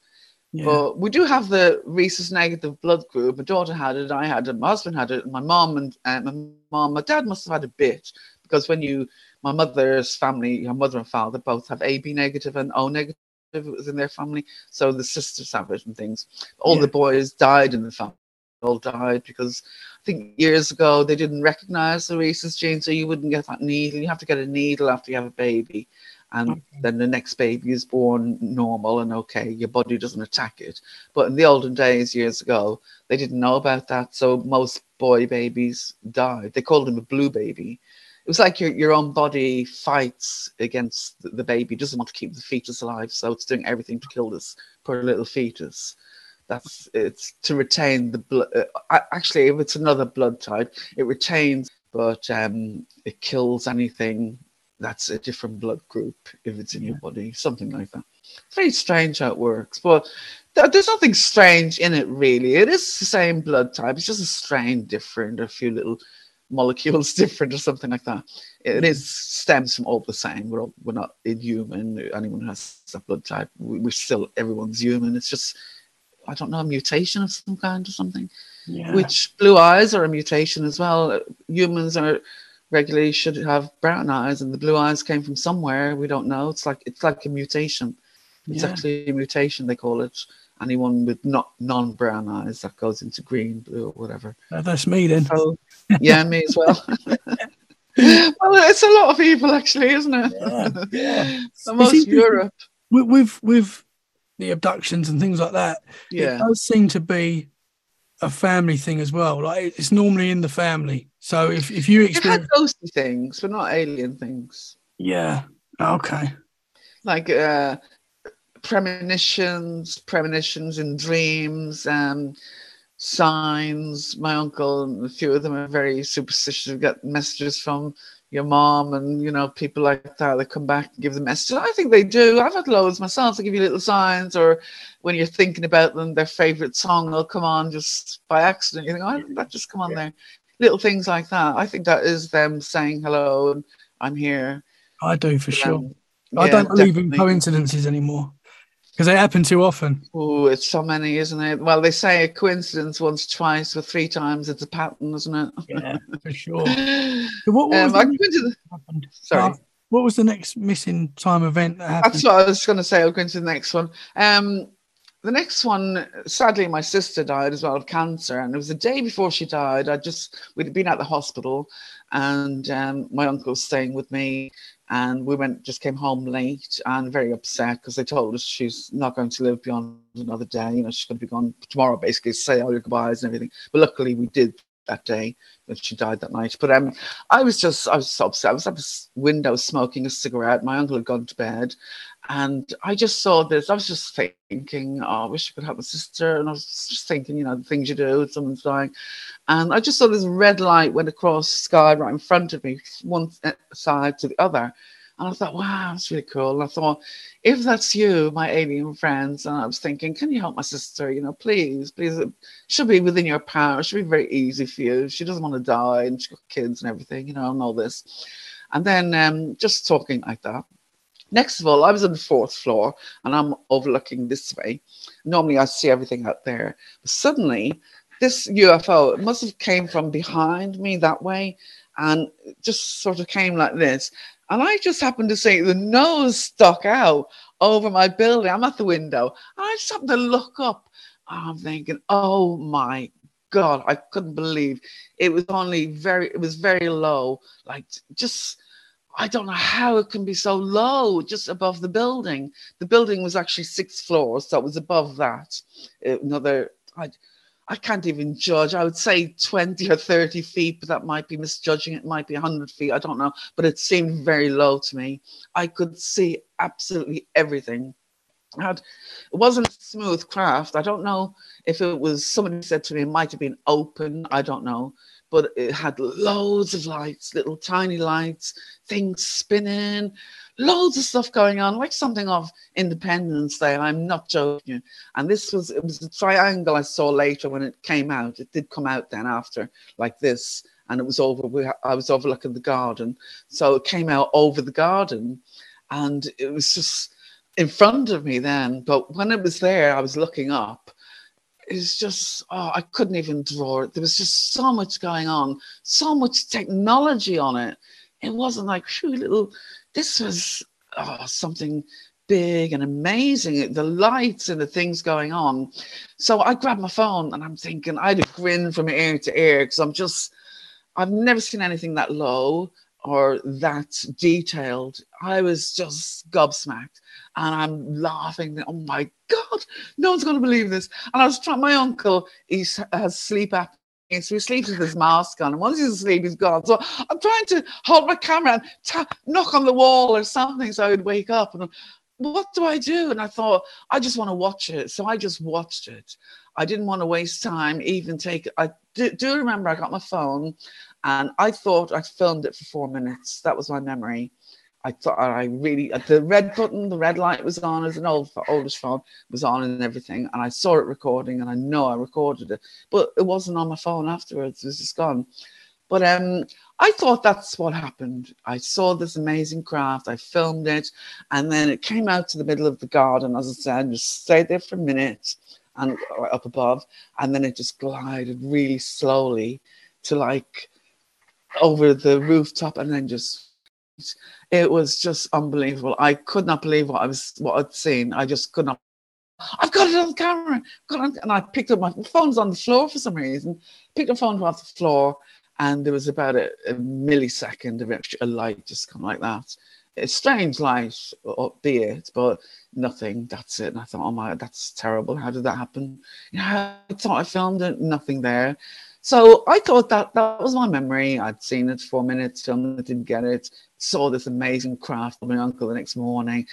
Yeah. But we do have the rhesus negative blood group. My daughter had it, I had it, my husband had it, my mom and uh, my mom, my dad must have had a bit because when you, my mother's family, her mother and father both have AB negative and O negative if it was in their family. So the sisters have it and things. All yeah. the boys died in the family. All died because I think years ago they didn't recognize the rhesus gene, so you wouldn't get that needle. You have to get a needle after you have a baby, and okay. then the next baby is born normal and okay. Your body doesn't attack it. But in the olden days, years ago, they didn't know about that, so most boy babies died. They called him a blue baby it was like your, your own body fights against the, baby, doesn't want to keep the fetus alive, so it's doing everything to kill this poor little fetus. That's it's to retain the blood. Uh, actually, if it's another blood type, it retains, but um, it kills anything that's a different blood group if it's in yeah. your body, something like that. It's very strange how it works, but there's nothing strange in it really. It is the same blood type. It's just a strain different, a few little molecules different or something like that. It is stems from all the same. We're all, we're not inhuman. Anyone who has that blood type, we, we're still everyone's human. It's just I don't know a mutation of some kind or something. Yeah. Which blue eyes are a mutation as well. Humans are regularly should have brown eyes, and the blue eyes came from somewhere we don't know. It's like it's like a mutation. It's yeah. actually a mutation they call it anyone with not non-brown eyes that goes into green, blue, or whatever. Uh, that's me then. So, yeah, me as well. well, it's a lot of people, actually, isn't it? Yeah, yeah. most Europe. With, with, with the abductions and things like that, yeah. it does seem to be a family thing as well. Like it's normally in the family. So if, if you experience ghosty things, but not alien things. Yeah. Okay. Like uh premonitions, premonitions in dreams, um, signs. My uncle, a few of them are very superstitious. We get messages from your mom and you know people like that they come back and give the messages. I think they do. I've had loads myself. They give you little signs or when you're thinking about them their favorite song will come on just by accident. You think oh that just come on yeah. there. Little things like that. I think that is them saying hello and i'm here. I do for sure. i don't believe definitely. in coincidences anymore because they happen too often. Oh, it's so many, isn't it? Well, they say a coincidence once, twice, or three times. It's a pattern, isn't it? Yeah, for sure. So what, what um, the, happened? Sorry. Uh, what was the next missing time event that happened? That's what I was going to say. I'll go into the next one. Um, the next one, sadly, my sister died as well of cancer, and it was the day before she died. I just we'd been at the hospital, and um, my uncle was staying with me, and we went just came home late and very upset because they told us she's not going to live beyond another day you know she's going to be gone tomorrow basically say all your goodbyes and everything but luckily we did that day when she died that night. But um, I was just, I was so upset. I was at the window smoking a cigarette. My uncle had gone to bed. And I just saw this. I was just thinking, oh, I wish I could help my sister. And I was just thinking, you know, the things you do someone's dying. And I just saw this red light went across the sky right in front of me, one side to the other. And I thought, wow, that's really cool. And I thought, if that's you, my alien friends, and I was thinking, can you help my sister? You know, please, please, it should be within your power. It should be very easy for you. She doesn't want to die and she's got kids and everything, you know, and all this. And then um, just talking like that. Next of all, I was on the fourth floor and I'm overlooking this way. Normally I see everything out there. But suddenly, this UFO, must have came from behind me that way and just sort of came like this. And I just happened to see the nose stuck out over my building. I'm at the window. And I just happened to look up. I'm thinking, oh my God, I couldn't believe it was only very, it was very low. Like just, I don't know how it can be so low, just above the building. The building was actually six floors, so it was above that. Uh, another, I, I can't even judge. I would say 20 or 30 feet, but that might be misjudging. It might be 100 feet. I don't know. But it seemed very low to me. I could see absolutely everything. Had, it wasn't smooth craft. I don't know if it was, somebody said to me, it might have been open. I don't know. But it had loads of lights, little tiny lights, things spinning loads of stuff going on, like something of Independence Day. I'm not joking. And this was it was a triangle I saw later when it came out. It did come out then after, like this, and it was over. I was overlooking the garden, so it came out over the garden, and it was just in front of me then. But when it was there, I was looking up. It's just, oh, I couldn't even draw it. There was just so much going on, so much technology on it. It wasn't like, little this was oh, something big and amazing the lights and the things going on so i grabbed my phone and i'm thinking i had a grin from ear to ear because i'm just i've never seen anything that low or that detailed i was just gobsmacked and i'm laughing oh my god no one's going to believe this and i was trying my uncle he has sleep apnea so he sleeps with his mask on, and once he's asleep, he's gone. So I'm trying to hold my camera and knock on the wall or something so I would wake up. And what do I do? And I thought, I just want to watch it. So I just watched it. I didn't want to waste time, even take I do, do remember I got my phone and I thought I filmed it for four minutes. That was my memory. I thought I really the red button, the red light was on as an old oldish phone was on and everything, and I saw it recording, and I know I recorded it, but it wasn't on my phone afterwards. It was just gone. But um, I thought that's what happened. I saw this amazing craft, I filmed it, and then it came out to the middle of the garden, as I said, just stayed there for a minute and up above, and then it just glided really slowly to like over the rooftop and then just it was just unbelievable. I could not believe what I was what I'd seen. I just could not. I've got it on camera. and I picked up my phone's on the floor for some reason. Picked the phone off the floor, and there was about a, a millisecond of a light just come like that. It's strange light, uh, albeit, but nothing. That's it. And I thought, oh my, that's terrible. How did that happen? You know, I thought I filmed it, nothing there. So I thought that that was my memory. I'd seen it for minutes, filmed it, didn't get it. Saw this amazing craft with my uncle the next morning,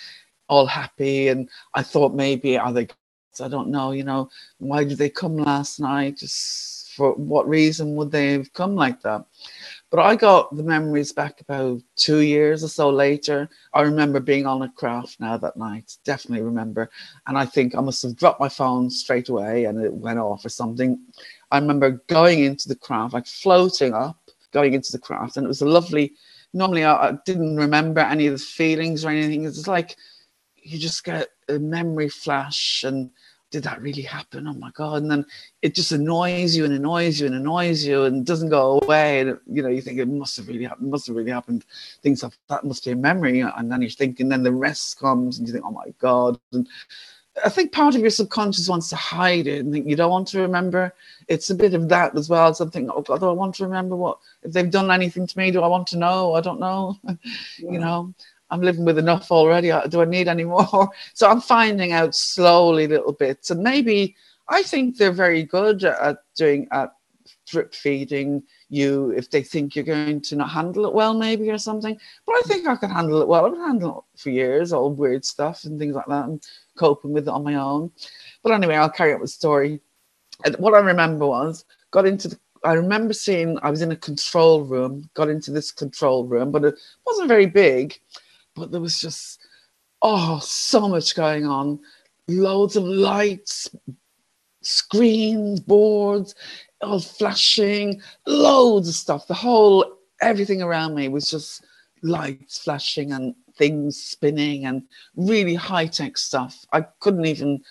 all happy. And I thought maybe are they? I don't know. You know, why did they come last night? Just for what reason would they have come like that? But I got the memories back about two years or so later. I remember being on a craft now that night, definitely remember. And I think I must have dropped my phone straight away and it went off or something. I remember going into the craft, like floating up, going into the craft, and it was a lovely. Normally, I, I didn't remember any of the feelings or anything. It's like you just get a memory flash and did that really happen? Oh my God. And then it just annoys you and annoys you and annoys you and doesn't go away. And, you know, you think it must have really happened, must have really happened. Things like that must be a memory. And then you're thinking, then the rest comes and you think, oh my God. And I think part of your subconscious wants to hide it and think you don't want to remember. It's a bit of that as well. Something, oh do I want to remember what if they've done anything to me? Do I want to know? I don't know. Yeah. you know, I'm living with enough already. Do I need any more? So I'm finding out slowly little bits, and maybe I think they're very good at doing at drip feeding you if they think you're going to not handle it well, maybe or something. But I think I could handle it well. I've handled it for years, all weird stuff and things like that, and coping with it on my own. But anyway, I'll carry on with the story. And what I remember was got into the I remember seeing I was in a control room, got into this control room, but it wasn't very big, but there was just oh so much going on, loads of lights, screens, boards, all flashing, loads of stuff. The whole everything around me was just lights flashing and things spinning and really high tech stuff. I couldn't even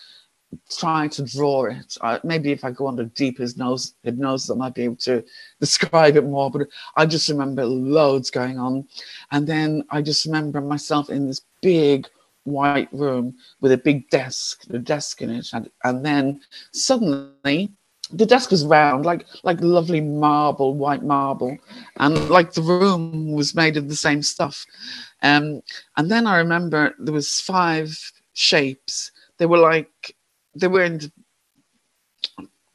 try to draw it. I, maybe if I go under deep hypnosis, hypnosis, I might be able to describe it more. But I just remember loads going on, and then I just remember myself in this big white room with a big desk, the desk in it, and, and then suddenly the desk was round, like like lovely marble, white marble, and like the room was made of the same stuff. Um, and then I remember there was five shapes. They were like they weren't.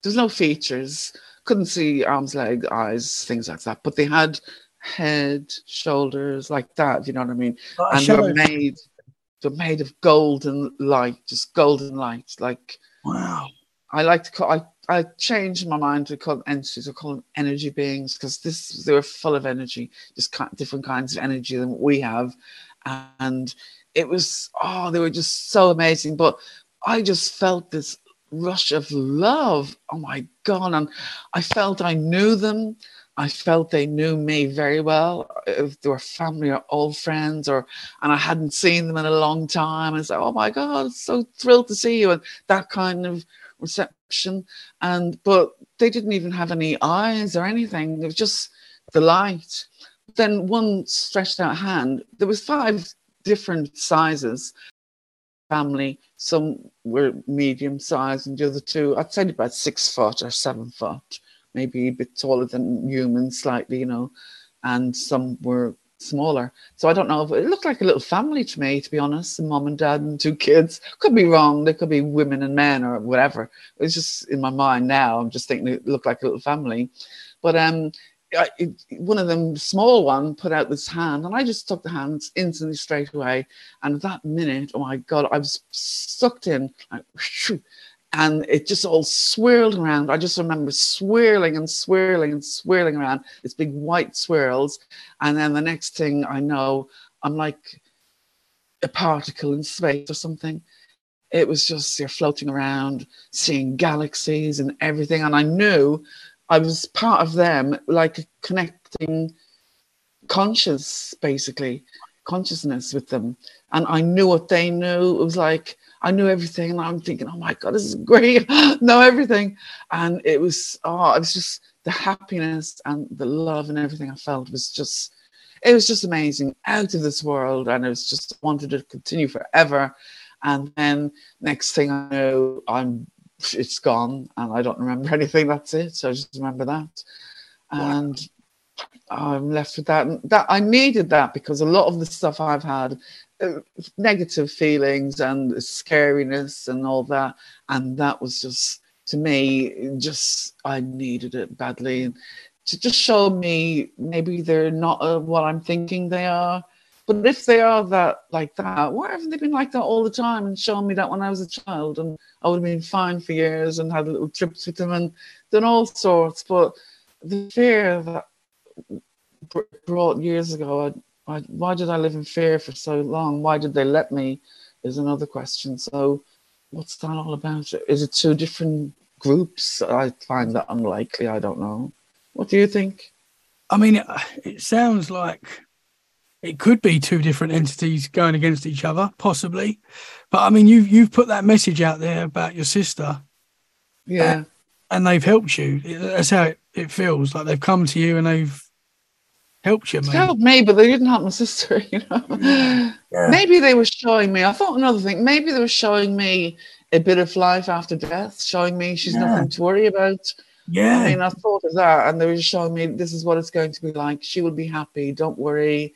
There's no features. Couldn't see arms, legs, eyes, things like that. But they had head, shoulders, like that. You know what I mean? And shadow. they're made. They're made of golden light, just golden light. Like Wow. I like to call. I I changed my mind to call them entities. I call them energy beings because this they were full of energy, just different kinds of energy than what we have, and it was oh they were just so amazing. But I just felt this rush of love. Oh my god! And I felt I knew them. I felt they knew me very well. If they were family or old friends, or and I hadn't seen them in a long time, and it's like, oh my god, so thrilled to see you, and that kind of reception. And but they didn't even have any eyes or anything. It was just the light. Then one stretched out hand. There was five different sizes. Family. Some were medium size, and the other two, I'd say about six foot or seven foot, maybe a bit taller than humans, slightly, you know. And some were smaller. So I don't know. If, it looked like a little family to me, to be honest. A mom and dad and two kids. Could be wrong. They could be women and men or whatever. It's just in my mind now. I'm just thinking it looked like a little family. But um, I, it, one of them, small one, put out this hand, and I just took the hands instantly straight away. And that minute, oh my god, I was sucked in, like, and it just all swirled around. I just remember swirling and swirling and swirling around. It's big white swirls, and then the next thing I know, I'm like a particle in space or something. It was just you're floating around, seeing galaxies and everything, and I knew I was part of them, like connecting conscious, basically, consciousness with them. And I knew what they knew. It was like I knew everything, and I'm thinking, oh my god, this is great, know everything. And it was, oh, it was just the happiness and the love and everything I felt was just, it was just amazing, out of this world, and it was just wanted to continue forever. And then next thing I know, I'm it's gone and I don't remember anything. That's it. So I just remember that. And I'm left with that. And that I needed that because a lot of the stuff I've had, negative feelings and scariness and all that. And that was just, to me, just, I needed it badly. And to just show me maybe they're not uh, what I'm thinking they are. But if they are that like that, why haven't they been like that all the time and shown me that when I was a child? And I would have been fine for years and had little trips with them and done all sorts. But the fear that brought years ago, I, why did I live in fear for so long? Why did they let me? Is another question. So, what's that all about? Is it two different groups? I find that unlikely. I don't know. What do you think? I mean, it, it sounds like it could be two different entities going against each other, possibly. But I mean, you've you've put that message out there about your sister, Yeah. and they've helped you. That's how it, it feels. Like they've come to you and they've helped you, It man. helped me, but they didn't help my sister, you know. Yeah. Maybe they were showing me. I thought another thing. Maybe they were showing me a bit of life after death, showing me she's Yeah. nothing to worry about. Yeah, I mean, I thought of that, and they were showing me this is what it's going to be like. She will be happy. Don't worry,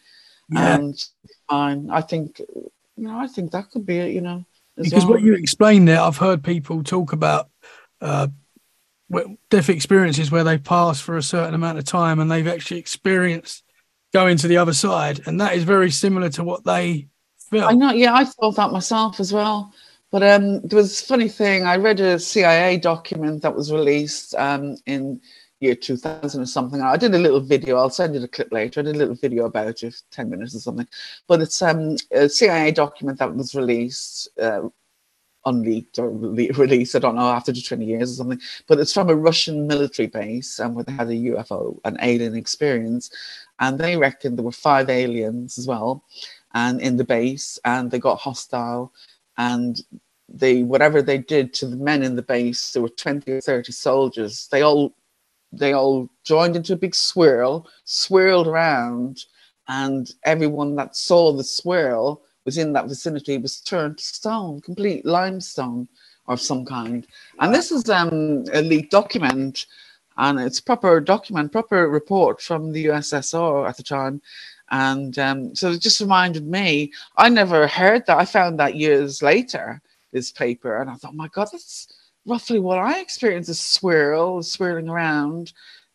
yeah. and she'll be fine. I think, you know, I think that could be it. You know, because well. what you explained there, I've heard people talk about uh, death experiences where they pass for a certain amount of time and they've actually experienced going to the other side, and that is very similar to what they felt. I know. Yeah, I thought that myself as well. But um, there was a funny thing. I read a CIA document that was released um, in year 2000 or something. I did a little video. I'll send you the clip later. I did a little video about it, 10 minutes or something. But it's um, a CIA document that was released, uh, unleaked or released, I don't know, after the 20 years or something. But it's from a Russian military base um, where they had a UFO, an alien experience. And they reckon there were five aliens as well and in the base and they got hostile and they whatever they did to the men in the base there were 20 or 30 soldiers they all they all joined into a big swirl swirled around and everyone that saw the swirl was in that vicinity was turned to stone complete limestone of some kind and this is um, a leaked document and it's proper document proper report from the ussr at the time and um, so it just reminded me, I never heard that. I found that years later, this paper, and I thought, my God, that's roughly what I experienced a swirl, swirling around.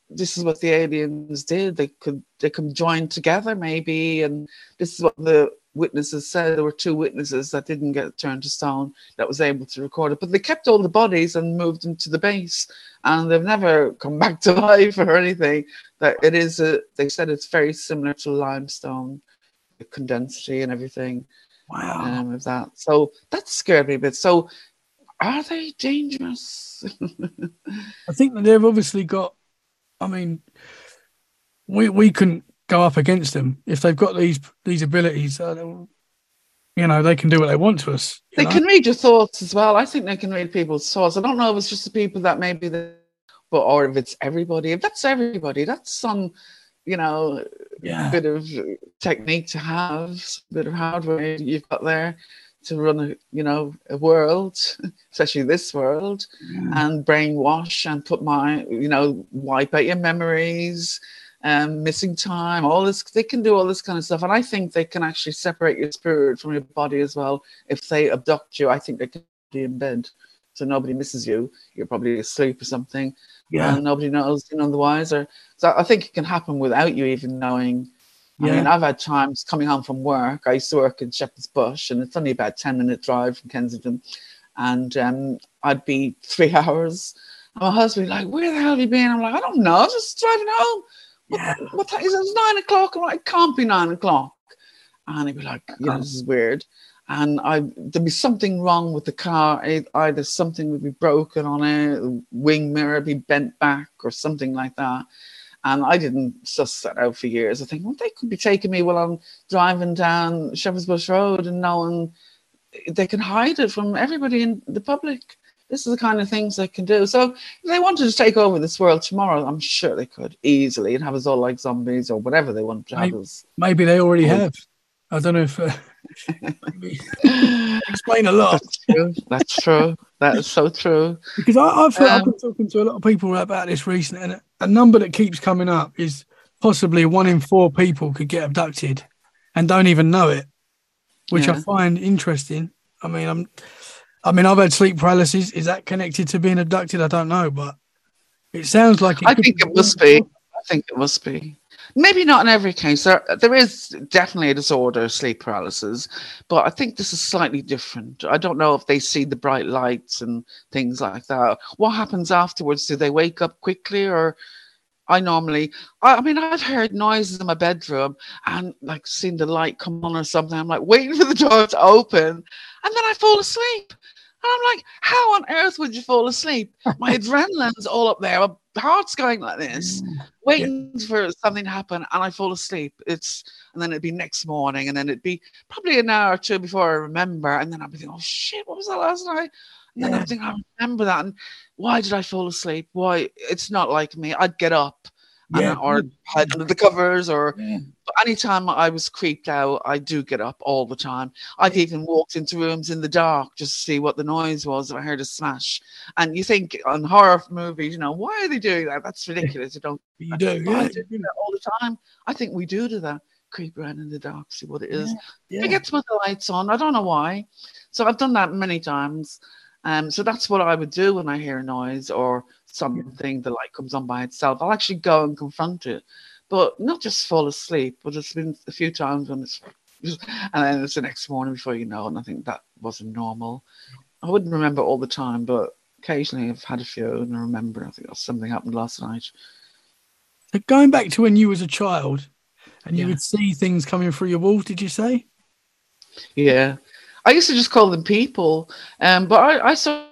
This is what the aliens did. They could they join together maybe, and this is what the witnesses said. There were two witnesses that didn't get turned to stone that was able to record it, but they kept all the bodies and moved them to the base, and they've never come back to life or anything that it is a they said it's very similar to limestone the condensity and everything wow. um, of that. So that scared me a bit. So are they dangerous? I think that they've obviously got i mean we we couldn't go up against them. If they've got these these abilities uh, you know they can do what they want to us they know? can read your thoughts as well. I think they can read people's thoughts. I don't know if it's just the people that maybe the but or if it's everybody, if that's everybody, that's some, you know, yeah. bit of technique to have, bit of hardware you've got there to run a you know a world especially this world and brainwash and put my you know wipe out your memories um missing time all this they can do all this kind of stuff and i think they can actually separate your spirit from your body as well if they abduct you i think they can be in bed so nobody misses you you're probably asleep or something yeah. and nobody knows, you know, the wiser. So I think it can happen without you even knowing. Yeah. I mean, I've had times coming home from work. I used to work in Shepherd's Bush, and it's only about a 10 minute drive from Kensington. And um, I'd be three hours. And my husband would be like, Where the hell have you been? I'm like, I don't know, I'm just driving home. Yeah. what time is it? It's nine o'clock. I'm like, It can't be nine o'clock. And he'd be like, know, this is weird. And I there'd be something wrong with the car. It- Either something would be broken on it, wing mirror be bent back, or something like that. And I didn't suss that out for years. I think, well, they could be taking me while I'm driving down Shepherd's Bush Road and knowing they can hide it from everybody in the public. This is the kind of things they can do. So if they wanted to take over this world tomorrow, I'm sure they could easily and have us all like zombies or whatever they want to have us. maybe they already have i don't know if uh, explain a lot That's true. That's true. That is so true. Because I, I've, I've Um, been talking to a lot of people about this recently, and a, a number that keeps coming up is possibly one in four people could get abducted and don't even know it, which I find interesting. I mean, I'm, I mean, I've had sleep paralysis. Is that connected to being abducted? I don't know, but it sounds like it I think it must be. I think it must be. Maybe not in every case. There, there is definitely a disorder, sleep paralysis, but I think this is slightly different. I don't know if they see the bright lights and things like that. What happens afterwards? Do they wake up quickly, or I normally? I, I mean, I've heard noises in my bedroom and like seen the light come on or something. I'm like waiting for the door to open, and then I fall asleep. And I'm like, how on earth would you fall asleep? My adrenaline's all up there. My heart's going like this mm, waiting for something to happen and I fall asleep. It's and then it'd be next morning and then it'd be probably an hour or two before I remember. And then I'd be thinking, oh shit, what was that last night? And then Yeah. I'd think, I remember that. And why did I fall asleep? Why it's not like me. I'd get up Yeah. or under the covers or Yeah. but anytime I was creeped out, I do get up all the time. I've even walked into rooms in the dark just to see what the noise was if I heard a smash. And you think on horror movies, you know, why are they doing that? That's ridiculous. You don't You do, but I yeah. do that all the time. I think we do do that. Creep around in the dark, see what it is. Yeah. get to put the lights on. I don't know why. So I've done that many times. Um, so that's what I would do when I hear a noise or something, the light comes on by itself. I'll actually go and confront it, but not just fall asleep. But it's been a few times when it's, and then it's the next morning before you know, and I think that wasn't normal. I wouldn't remember all the time, but occasionally I've had a few and I remember. I think something happened last night. So going back to when you was a child, and you Yeah. would see things coming through your walls. Did you say? Yeah. I used to just call them people. Um, but I, I saw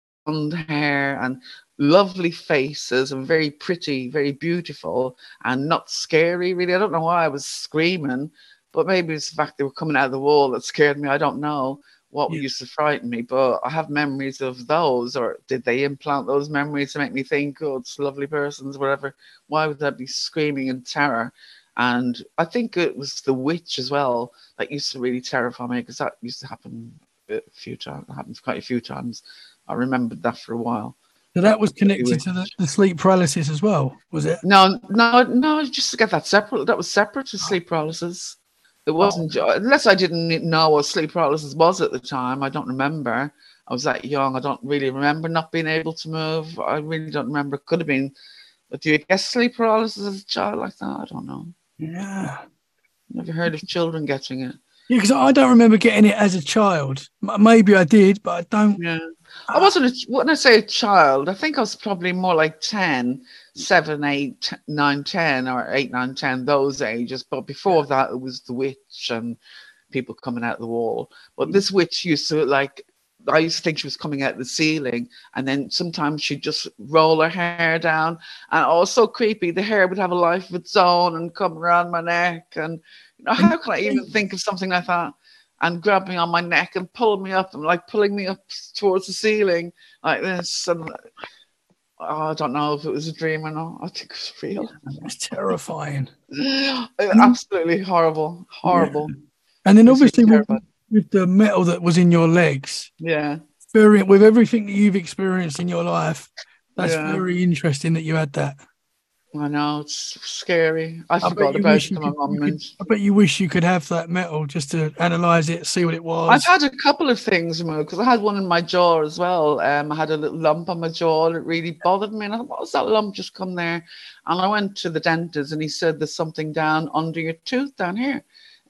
blonde hair and lovely faces and very pretty, very beautiful and not scary, really. I don't know why I was screaming, but maybe it's the fact they were coming out of the wall that scared me. I don't know what Yeah. used to frighten me, but I have memories of those. Or did they implant those memories to make me think, oh, it's lovely persons, whatever? Why would I be screaming in terror? And I think it was the witch as well that used to really terrify me because that used to happen a few times. It happened quite a few times. I remembered that for a while. So that uh, was Anyway. connected to the, the sleep paralysis as well, was it? No, no, no, just to get that separate. That was separate to sleep paralysis. It wasn't, oh. ju- unless I didn't know what sleep paralysis was at the time. I don't remember. I was that young. I don't really remember not being able to move. I really don't remember. It could have been. But do you get sleep paralysis as a child like that? I don't know. Yeah. Never heard of children getting it. Yeah, because I don't remember getting it as a child. Maybe I did, but I don't. Yeah. I uh, wasn't, a, when I say a child, I think I was probably more like 10, 7, 8, 9, 10, or 8, 9, 10, those ages. But before that, it was the witch and people coming out the wall. But this witch used to like, I used to think she was coming out the ceiling, and then sometimes she'd just roll her hair down, and oh, so creepy. The hair would have a life of its own and come around my neck, and you know, how can I even think of something like that? and grab me on my neck and pull me up and like pulling me up towards the ceiling like this. And oh, I don't know if it was a dream or not. I think it was real. It's terrifying. Absolutely horrible, horrible. And then obviously. With the metal that was in your legs, Yeah, very with everything that you've experienced in your life, that's Yeah. very interesting that you had that. I know it's scary. I bet forgot about it. you My mum and I bet you wish you could have that metal just to analyze it, see what it was. I've had a couple of things because I had one in my jaw as well. Um, I had a little lump on my jaw it really bothered me. And I thought, what was that lump just come there? And I went to the dentist and he said, There's something down under your tooth down here.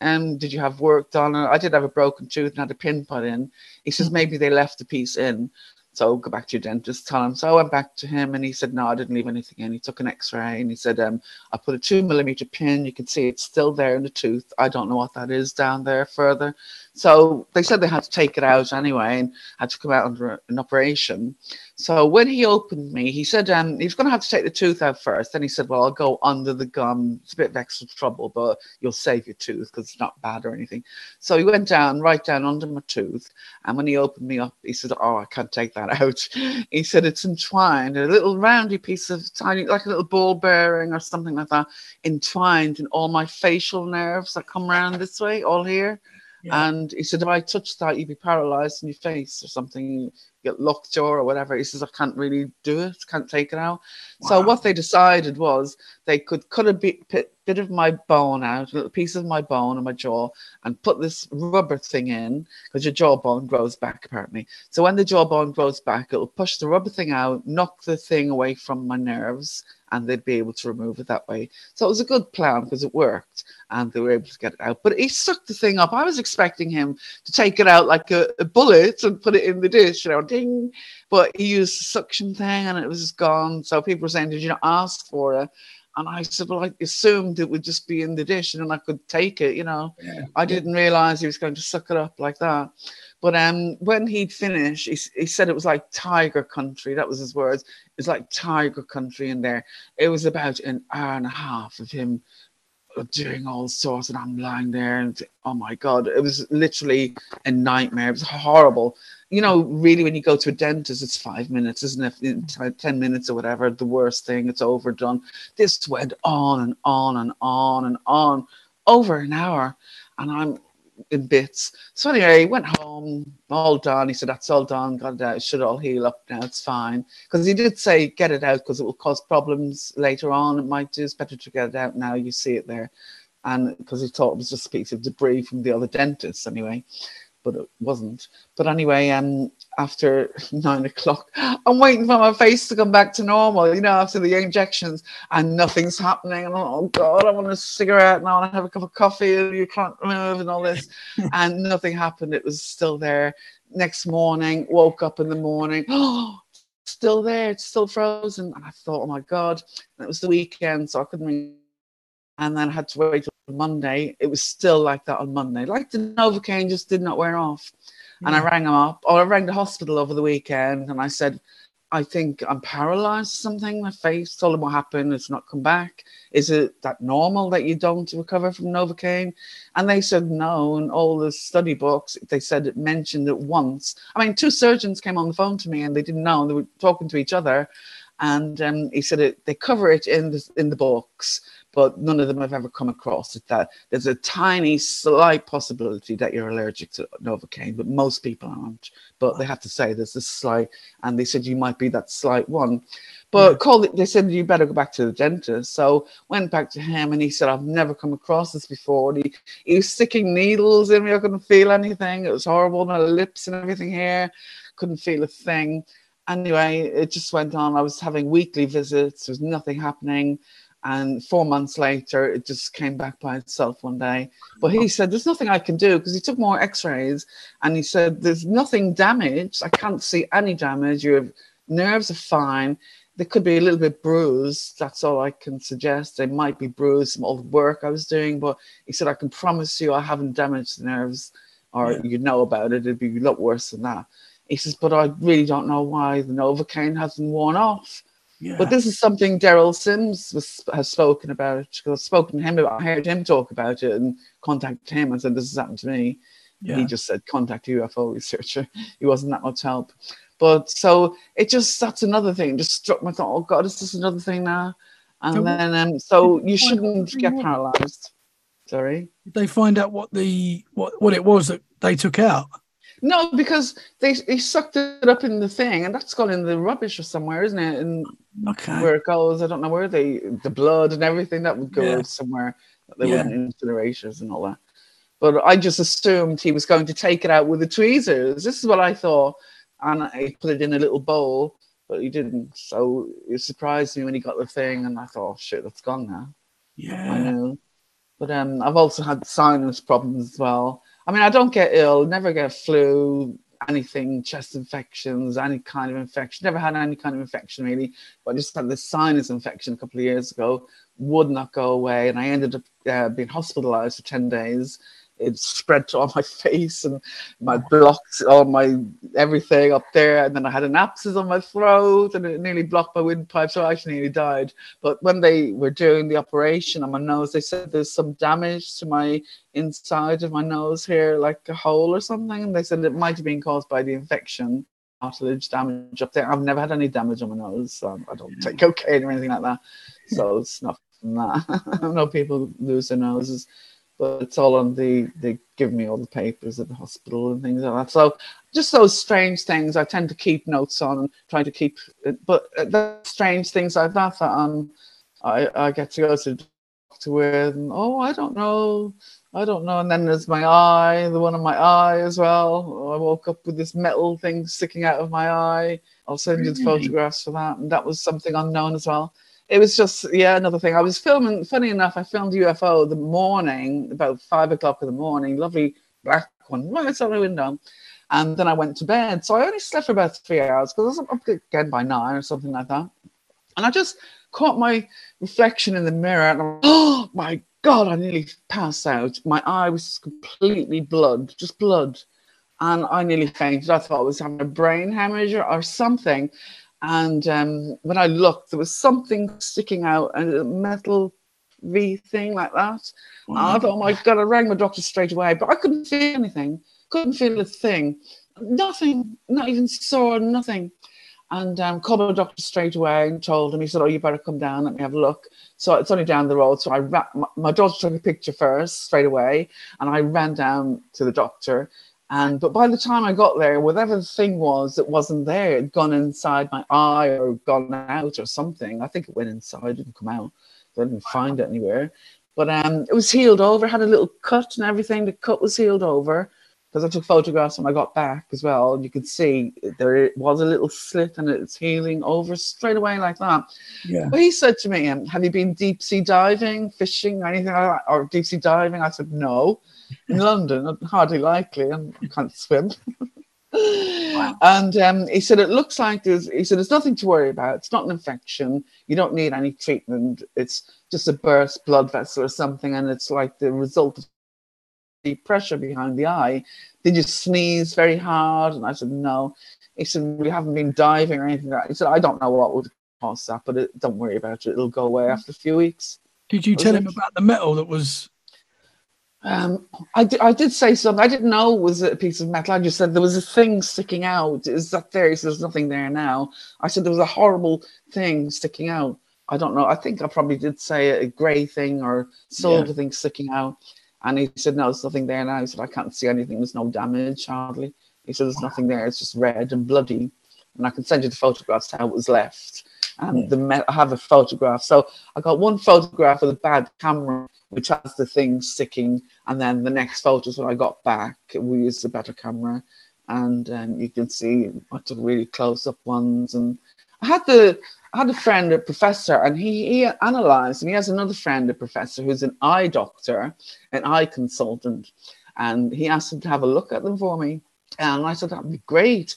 And did you have work done? And I did have a broken tooth and had a pin put in. He says, Maybe they left a piece in. So go back to your dentist, tell him. So I went back to him and he said, No, I didn't leave anything in. He took an x ray and he said, um, I put a two millimeter pin. You can see it's still there in the tooth. I don't know what that is down there further. So they said they had to take it out anyway and had to come out under an operation. So when he opened me, he said um, he was going to have to take the tooth out first. Then he said, Well, I'll go under the gum. It's a bit of extra trouble, but you'll save your tooth because it's not bad or anything. So he went down, right down under my tooth. And when he opened me up, he said, Oh, I can't take that out. He said, It's entwined, a little roundy piece of tiny, like a little ball bearing or something like that, entwined in all my facial nerves that come around this way, all here. Yeah. And he said, if I touch that, you'd be paralyzed in your face or something, get lockjaw or whatever. He says, I can't really do it, can't take it out. So what they decided was they could cut a bit, bit, of my bone out, a little piece of my bone in my jaw, and put this rubber thing in because your jawbone grows back apparently. So when the jawbone grows back, it'll push the rubber thing out, knock the thing away from my nerves, and they'd be able to remove it that way. So it was a good plan because it worked and they were able to get it out. But he sucked the thing up. I was expecting him to take it out like a, a bullet and put it in the dish, you know, ding. But he used the suction thing and it was just gone. So people were saying, Did you not ask for it? And I said, Well, I assumed it would just be in the dish and then I could take it, you know. Yeah. I didn't realize he was going to suck it up like that. But um, when he'd finished, he, he said it was like tiger country. That was his words. It's like tiger country in there. It was about an hour and a half of him doing all sorts, and I'm lying there, and oh my god, it was literally a nightmare. It was horrible. You know, really, when you go to a dentist, it's five minutes, isn't it? Mm-hmm. Ten minutes or whatever. The worst thing. It's overdone. This went on and on and on and on, over an hour, and I'm in bits. So anyway, he went home, all done. He said, "That's all done. Got it out. It should all heal up now. It's fine." Because he did say, "Get it out because it will cause problems later on. It might do. It's better to get it out now. You see it there." And because he thought it was just a piece of debris from the other dentist, anyway. But it wasn't. But anyway, um, after nine o'clock, I'm waiting for my face to come back to normal, you know, after the injections, and nothing's happening. And oh God, I want a cigarette and I want to have a cup of coffee, and you can't move, and all this. and nothing happened. It was still there. Next morning, woke up in the morning, oh, still there, it's still frozen. And I thought, oh my God. And it was the weekend, so I couldn't and then I had to wait Monday. It was still like that on Monday. Like the Novocaine just did not wear off. Yeah. And I rang them up, or I rang the hospital over the weekend and I said, I think I'm paralyzed or something. My face told them what happened. It's not come back. Is it that normal that you don't recover from Novocaine? And they said no. And all the study books, they said it mentioned it once. I mean, two surgeons came on the phone to me and they didn't know. They were talking to each other. And um, he said it, they cover it in the, in the books but none of them have ever come across it. That there's a tiny, slight possibility that you're allergic to Novocaine, but most people aren't. But they have to say there's a slight, and they said you might be that slight one. But yeah. called it, they said you better go back to the dentist. So went back to him, and he said I've never come across this before. And he, he was sticking needles in me. I couldn't feel anything. It was horrible. My lips and everything here, couldn't feel a thing. Anyway, it just went on. I was having weekly visits. There was nothing happening. And four months later, it just came back by itself one day. But he mm-hmm. said, There's nothing I can do because he took more x rays and he said, There's nothing damaged. I can't see any damage. Your nerves are fine. They could be a little bit bruised. That's all I can suggest. They might be bruised from all the work I was doing. But he said, I can promise you I haven't damaged the nerves or yeah. you know about it. It'd be a lot worse than that. He says, But I really don't know why the Novocaine hasn't worn off. Yeah. But this is something Derrel Sims was, has spoken about because I've spoken to him about, I heard him talk about it and contacted him and said, This has happened to me. Yeah. He just said, Contact a UFO researcher. He wasn't that much help. But so it just, that's another thing, just struck my thought, Oh God, is this another thing now? And so then, um, so you shouldn't get paralyzed. Sorry. Did they find out what the what, what it was that they took out? No, because they they sucked it up in the thing, and that's gone in the rubbish or somewhere, isn't it? And okay. where it goes, I don't know where they the blood and everything that would go yeah. somewhere. They yeah. were incinerators and all that. But I just assumed he was going to take it out with the tweezers. This is what I thought, and I put it in a little bowl, but he didn't. So it surprised me when he got the thing, and I thought, oh, "Shit, that's gone now." Yeah, I know. But um, I've also had sinus problems as well I mean, I don't get ill, never get flu, anything, chest infections, any kind of infection. Never had any kind of infection really, but I just had this sinus infection a couple of years ago, would not go away, and I ended up uh, being hospitalized for 10 days it spread to all my face and my blocks, all my everything up there. And then I had an abscess on my throat and it nearly blocked my windpipe. So I actually nearly died. But when they were doing the operation on my nose, they said there's some damage to my inside of my nose here, like a hole or something. And they said it might have been caused by the infection. Cartilage damage up there. I've never had any damage on my nose. So I don't take cocaine or anything like that. So it's not from that. I know people lose their noses but it's all on the they give me all the papers at the hospital and things like that. So just those strange things I tend to keep notes on and try to keep. But the strange things like that that um, I I get to go to the doctor with and oh I don't know I don't know and then there's my eye the one on my eye as well I woke up with this metal thing sticking out of my eye I'll send you the photographs for that and that was something unknown as well it was just yeah another thing. I was filming. Funny enough, I filmed UFO the morning about five o'clock in the morning. Lovely black one right outside the window, and then I went to bed. So I only slept for about three hours because I was up again by nine or something like that. And I just caught my reflection in the mirror, and I'm, oh my god, I nearly passed out. My eye was just completely blood, just blood. And I nearly fainted. I thought I was having a brain hemorrhage or something. And um, when I looked, there was something sticking out, a metal V thing like that. I thought, oh my God, I rang my doctor straight away, but I couldn't feel anything, couldn't feel a thing, nothing, not even sore, nothing. And um, called my doctor straight away and told him, he said, Oh, you better come down, let me have a look. So it's only down the road. So I ran, my, my daughter took a picture first straight away, and I ran down to the doctor and but by the time I got there, whatever the thing was that wasn't there, it had gone inside my eye or gone out or something. I think it went inside, didn't come out. So I didn't find it anywhere. But um, it was healed over, had a little cut and everything. The cut was healed over. because I took photographs when I got back as well. And you could see there was a little slit and it's healing over straight away like that. Yeah. But he said to me, um, Have you been deep sea diving, fishing, or anything like that? Or deep sea diving? I said, No. In London, hardly likely, and I can't swim. And um, he said, It looks like there's, he said, There's nothing to worry about. It's not an infection. You don't need any treatment. It's just a burst blood vessel or something. And it's like the result of the pressure behind the eye. Did you sneeze very hard? And I said, No. He said, We haven't been diving or anything like that. He said, I don't know what would cause that, but it, don't worry about it. It'll go away after a few weeks. Did you tell him about the metal that was? Um, I, di- I did say something. I didn't know it was a piece of metal. I just said there was a thing sticking out. Is that there? He said, There's nothing there now. I said there was a horrible thing sticking out. I don't know. I think I probably did say a grey thing or silver thing sticking out. And he said, No, there's nothing there now. He said, I can't see anything. There's no damage hardly. He said, There's nothing there. It's just red and bloody. And I can send you the photographs how it was left. And the me- I have a photograph. So I got one photograph with a bad camera, which has the thing sticking. And then the next photos when I got back, we used a better camera. And um, you can see I took really close up ones. And I had the I had a friend, a professor, and he, he analyzed, and he has another friend, a professor, who's an eye doctor, an eye consultant. And he asked him to have a look at them for me. And I said, that'd be great.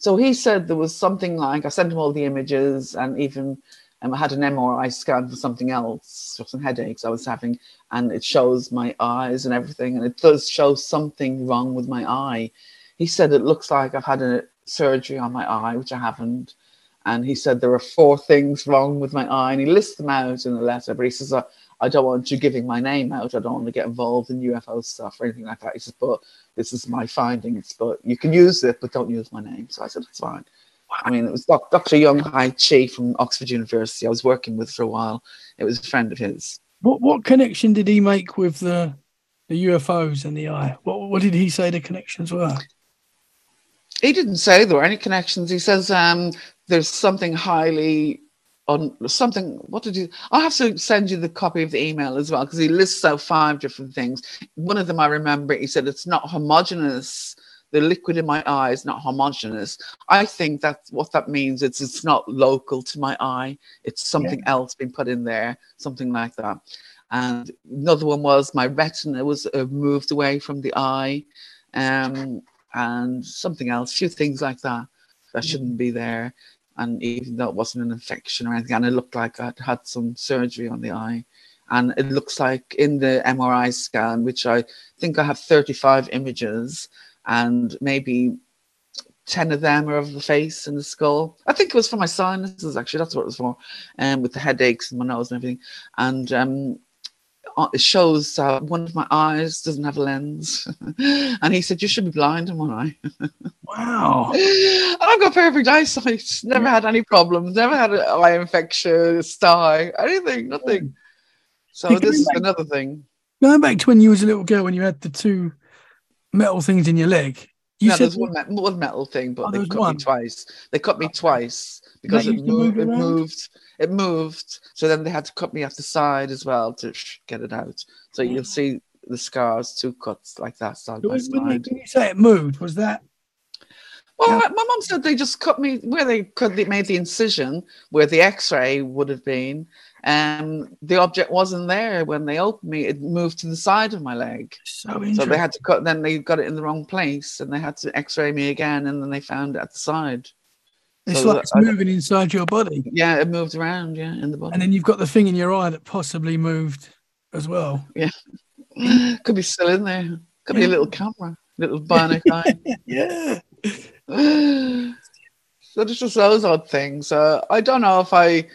So he said there was something like, I sent him all the images and even um, I had an MRI scan for something else, for some headaches I was having, and it shows my eyes and everything. And it does show something wrong with my eye. He said it looks like I've had a surgery on my eye, which I haven't. And he said there are four things wrong with my eye, and he lists them out in the letter. But he says, I, I don't want you giving my name out. I don't want to get involved in UFO stuff or anything like that. He says, but this is my findings, but you can use it, but don't use my name. So I said, it's fine. I mean, it was Dr. Young Hai Chi from Oxford University. I was working with for a while. It was a friend of his. What what connection did he make with the the UFOs and the eye? What what did he say the connections were? He didn't say there were any connections. He says um, there's something highly on something. What did you? I'll have to send you the copy of the email as well because he lists out five different things. One of them I remember. He said it's not homogeneous. The liquid in my eye is not homogeneous. I think that's what that means. It's it's not local to my eye. It's something else being put in there, something like that. And another one was my retina was uh, moved away from the eye. Um, and something else, a few things like that that shouldn't be there. And even though it wasn't an infection or anything, and it looked like I'd had some surgery on the eye. And it looks like in the MRI scan, which I think I have 35 images, and maybe 10 of them are of the face and the skull. I think it was for my sinuses, actually. That's what it was for, um, with the headaches and my nose and everything. And um, shows uh, one of my eyes doesn't have a lens. and he said, You should be blind in one eye. Wow. and I've got perfect eyesight. Never had any problems. Never had an eye infection, a sty, anything, nothing. So You this is another thing. Going back to when you was a little girl when you had the two metal things in your leg. You no, said there's one, one metal thing, but Oh, they cut one. me twice. They cut me twice because it moved, it moved. It moved. So then they had to cut me off the side as well to sh- get it out. So you'll see the scars, two cuts like that side by when, when you- side. when you say it moved, was that Well, my mum said they just cut me where they cut they made the incision where the X-ray would have been. Um, the object wasn't there when they opened me. It moved to the side of my leg, so so they had to cut. Then they got it in the wrong place, and they had to X-ray me again, and then they found it at the side. It's so like it's I- moving inside your body. Yeah, it moves around. Yeah, in the body. And then you've got the thing in your eye that possibly moved as well. Yeah, could be still in there. Could be a little camera, little bionic eye. Yeah. so there's just those odd things. Uh, I don't know if I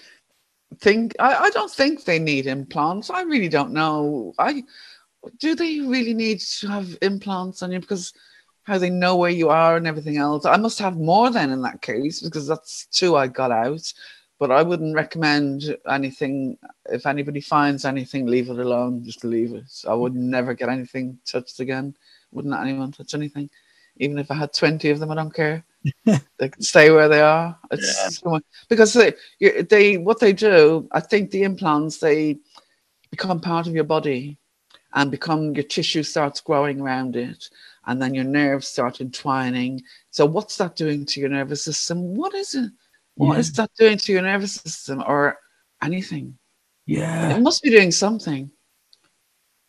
think I, I don't think they need implants. I really don't know. I do they really need to have implants on you because how they know where you are and everything else. I must have more then in that case because that's two I got out. But I wouldn't recommend anything. If anybody finds anything, leave it alone. Just leave it. I would mm. never get anything touched again. Wouldn't let anyone touch anything, even if I had twenty of them. I don't care. they can stay where they are. It's because they, they what they do. I think the implants they become part of your body, and become your tissue starts growing around it, and then your nerves start entwining. So, what's that doing to your nervous system? What is it? What Yeah. is that doing to your nervous system or anything? Yeah. It must be doing something.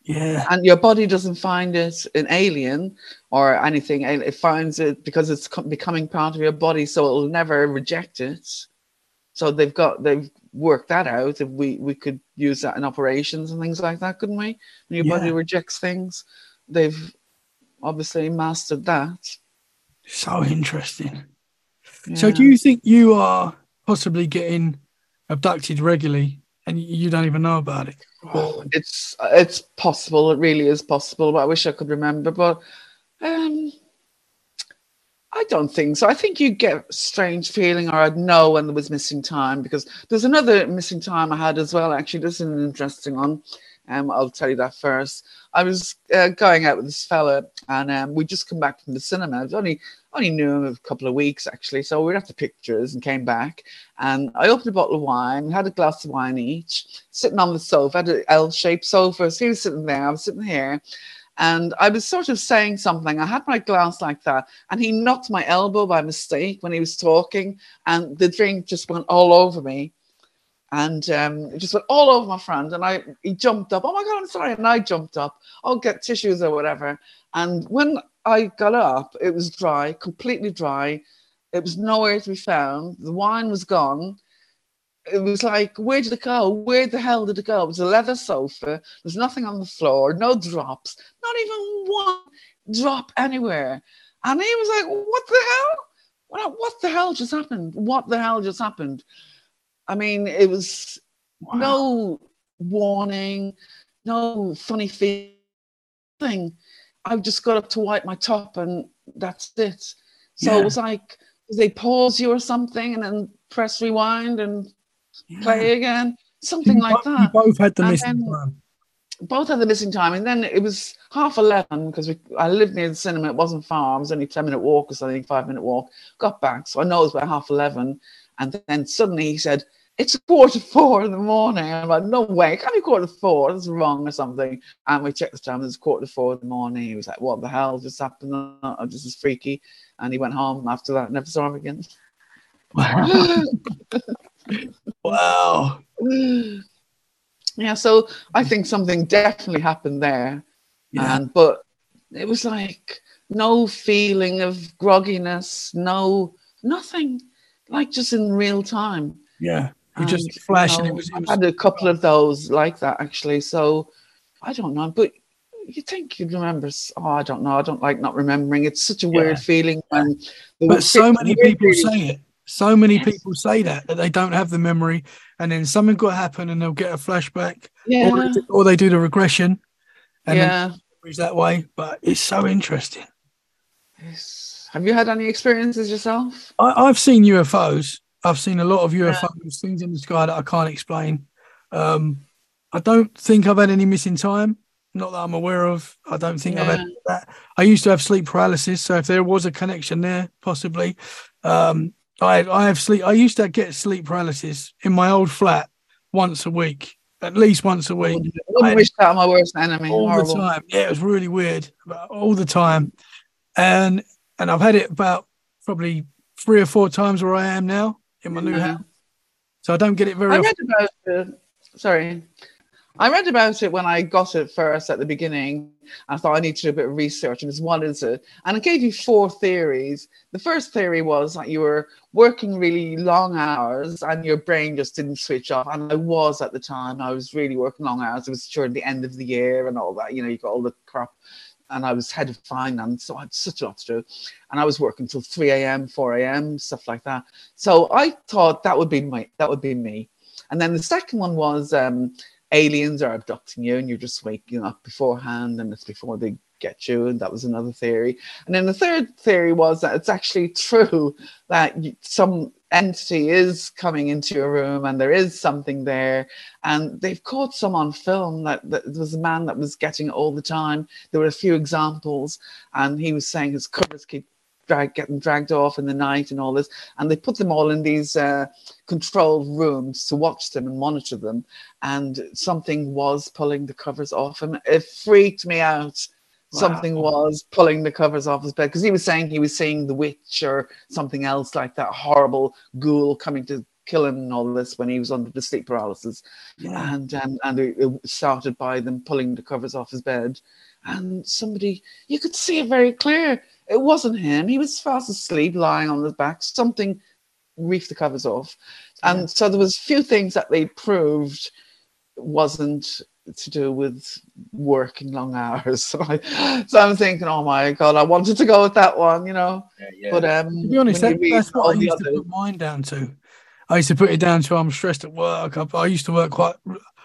Yeah. And your body doesn't find it an alien or anything. It finds it because it's becoming part of your body, so it'll never reject it. So they've got they've worked that out. If we we could use that in operations and things like that, couldn't we? When your body rejects things, they've obviously mastered that. So interesting. So do you think you are possibly getting abducted regularly and you- don't even know about it? It's it's possible it really is possible but i wish i could remember but um i don't think so i think you get a strange feeling or i'd know when there was missing time because there's another missing time i had as well actually this is an interesting one um, I'll tell you that first. I was uh, going out with this fella, and um, we just come back from the cinema. I only only knew him a couple of weeks actually, so we were at the pictures and came back. And I opened a bottle of wine, had a glass of wine each, sitting on the sofa, had an L-shaped sofa. So he was sitting there, I was sitting here, and I was sort of saying something. I had my glass like that, and he knocked my elbow by mistake when he was talking, and the drink just went all over me. And um, it just went all over my friend, and I he jumped up. Oh my god, I'm sorry! And I jumped up. I'll get tissues or whatever. And when I got up, it was dry, completely dry. It was nowhere to be found. The wine was gone. It was like, where did it go? Where the hell did it go? It was a leather sofa. There's nothing on the floor, no drops, not even one drop anywhere. And he was like, what the hell? What, what the hell just happened? What the hell just happened? I mean, it was Wow. no warning, no funny feeling. I just got up to wipe my top and that's it. So Yeah. it was like they pause you or something and then press rewind and play again, something You like bo- that. Both had the And missing time. Both had the missing time, and then it was half eleven because I lived near the cinema. It wasn't far; it was only ten minute walk or something, five minute walk. Got back, so I know it was about half eleven, and then suddenly he said, "It's a quarter to four in the morning." I'm like, "No way! It can't be quarter to four. That's wrong or something." And we checked the time; it was quarter to four in the morning. He was like, "What the hell just happened? Oh, this is freaky." And he went home after that. Never saw him again. Wow. wow. yeah, so I think something definitely happened there. Yeah. And but it was like no feeling of grogginess, no nothing, like just in real time. yeah. You just you flash and it know, was, it I've was had a couple of those like that actually. So I don't know, but you think you'd remember? Oh, I don't know. I don't like not remembering. It's such a weird Yeah. feeling when. but so many weird people say it. So many Yes. people say that that they don't have the memory, and then something got happen, and they'll get a flashback, or, Yeah, they do- or they do the regression, and yeah. it's that way. But it's so interesting. Yes. Have you had any experiences yourself? I, I've seen UFOs. I've seen a lot of UFOs, things in the sky that I can't explain. Um, I don't think I've had any missing time. Not that I'm aware of. I don't think I've had that. I used to have sleep paralysis, so if there was a connection there, possibly. Um, I I have sleep. I used to get sleep paralysis in my old flat once a week, at least once a week, wish that my worst enemy. all Horrible. the time. Yeah, it was really weird, but all the time. And and I've had it about probably three or four times where I am now in my new house. So I don't get it very I often. read about it. Sorry. I read about it when I got it first at the beginning. I thought I need to do a bit of research and just what is it? And it gave you four theories. The first theory was that you were working really long hours and your brain just didn't switch off. And I was at the time. I was really working long hours. It was during the end of the year and all that. You know, you got all the crap. And I was head of finance, so I had such a lot to do. And I was working till 3 a.m., 4 a.m., stuff like that. So I thought that would be my that would be me. And then the second one was um, aliens are abducting you, and you're just waking up beforehand, and it's before they get you. And that was another theory. And then the third theory was that it's actually true that some entity is coming into your room, and there is something there. And they've caught some on film that, that there was a man that was getting it all the time. There were a few examples, and he was saying his covers keep drag, getting dragged off in the night and all this. And they put them all in these uh, controlled rooms to watch them and monitor them. And something was pulling the covers off him. It freaked me out. Something was pulling the covers off his bed because he was saying he was seeing the witch or something else like that horrible ghoul coming to kill him and all this when he was under the sleep paralysis. Yeah. And um, and it, it started by them pulling the covers off his bed. And somebody, you could see it very clear. It wasn't him. He was fast asleep, lying on his back. Something reefed the covers off. And Yeah. so there was a few things that they proved wasn't to do with working long hours. So, I, so I'm thinking, oh my god, I wanted to go with that one, you know. But um, To be honest, that, that's what I the used to put mine down to. I used to put it down to I'm stressed at work. I, I used to work quite.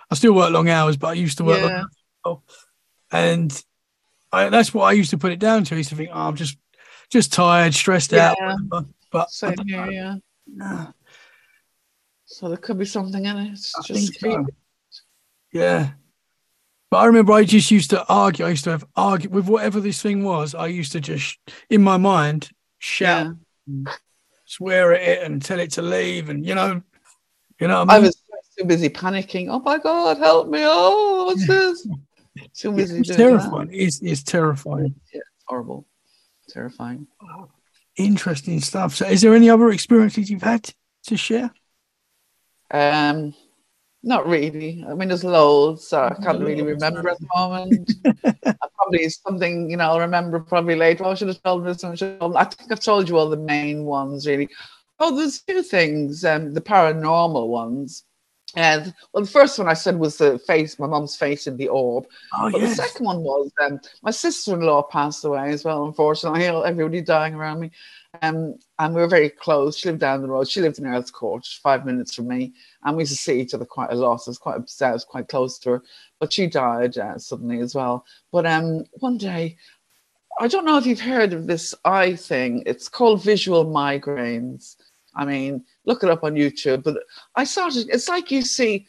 I still work long hours, but I used to work. Yeah. hours as well. and I, that's what I used to put it down to. I used to think, oh, I'm just just tired, stressed out. Yeah. Whatever. But Same here, yeah. No, So there could be something in it. It's I just think so. Yeah. But I remember I just used to argue. I used to have argue with whatever this thing was. I used to just, in my mind, shout, yeah. swear at it, and tell it to leave, and you know, you know. What I I was too busy panicking. Oh my god, help me! Oh, what's this? Too busy it's doing terrifying. It's, it's terrifying. That. Yeah, horrible, terrifying. Interesting stuff. So, is there any other experiences you've had to share? Um, not really. I mean, there's loads. So I can't really remember at the moment. Probably something you know. I'll remember probably later. Oh, I should have told this. I told- I think I've told you all the main ones really. Oh, there's two things. Um, the paranormal ones. And well, the first one I said was the face, my mum's face in the orb. Oh, But yes. the second one was um, my sister-in-law passed away as well. Unfortunately, everybody dying around me, um, and we were very close. She lived down the road. She lived in Earl's Court, five minutes from me, and we used to see each other quite a lot. I was quite upset. I was quite close to her, but she died uh, suddenly as well. But um, one day, I don't know if you've heard of this eye thing. It's called visual migraines. I mean, look it up on YouTube. But I started. It's like you see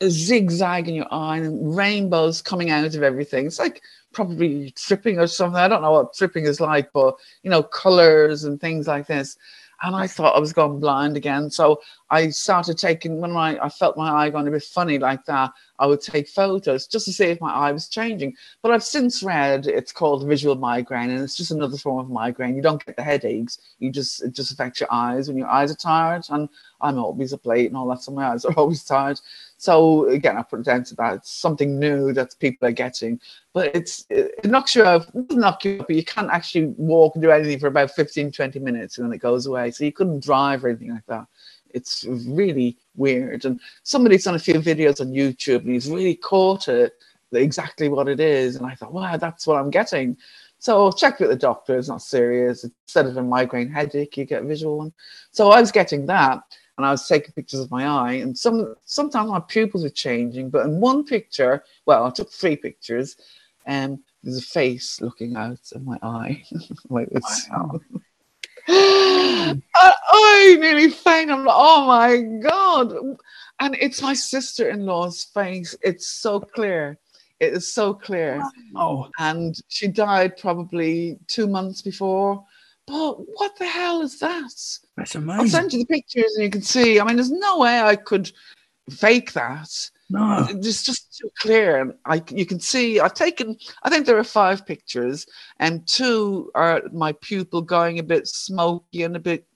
a zigzag in your eye and rainbows coming out of everything. It's like probably tripping or something. I don't know what tripping is like, but you know, colors and things like this. And I thought I was going blind again. So I started taking when my I felt my eye going a bit funny like that, I would take photos just to see if my eye was changing. But I've since read it's called visual migraine, and it's just another form of migraine. You don't get the headaches. You just it just affects your eyes when your eyes are tired. And I'm always up late and all that, so my eyes are always tired. So again, I put it down to that. It's something new that people are getting, but it's it, knocks you out. It doesn't knock you but you can't actually walk and do anything for about 15, 20 minutes, and then it goes away. So you couldn't drive or anything like that. It's really weird. And somebody's done a few videos on YouTube, and he's really caught it exactly what it is. And I thought, wow, that's what I'm getting. So check with the doctor. It's not serious. Instead of a migraine headache, you get a visual one. So I was getting that and I was taking pictures of my eye, and some sometimes my pupils were changing. But in one picture, well, I took three pictures, and there's a face looking out of my eye, like. Wow. I, I nearly fainted. I'm like, oh my god! And it's my sister-in-law's face. It's so clear. It is so clear Oh, and she died probably two months before. But what the hell is that? that's amazing. I'll send you the pictures and you can see. I mean, there's no way I could fake that. No. It's just too clear. And I, you can see, I've taken, I think there are five pictures, and two are my pupil going a bit smoky and a bit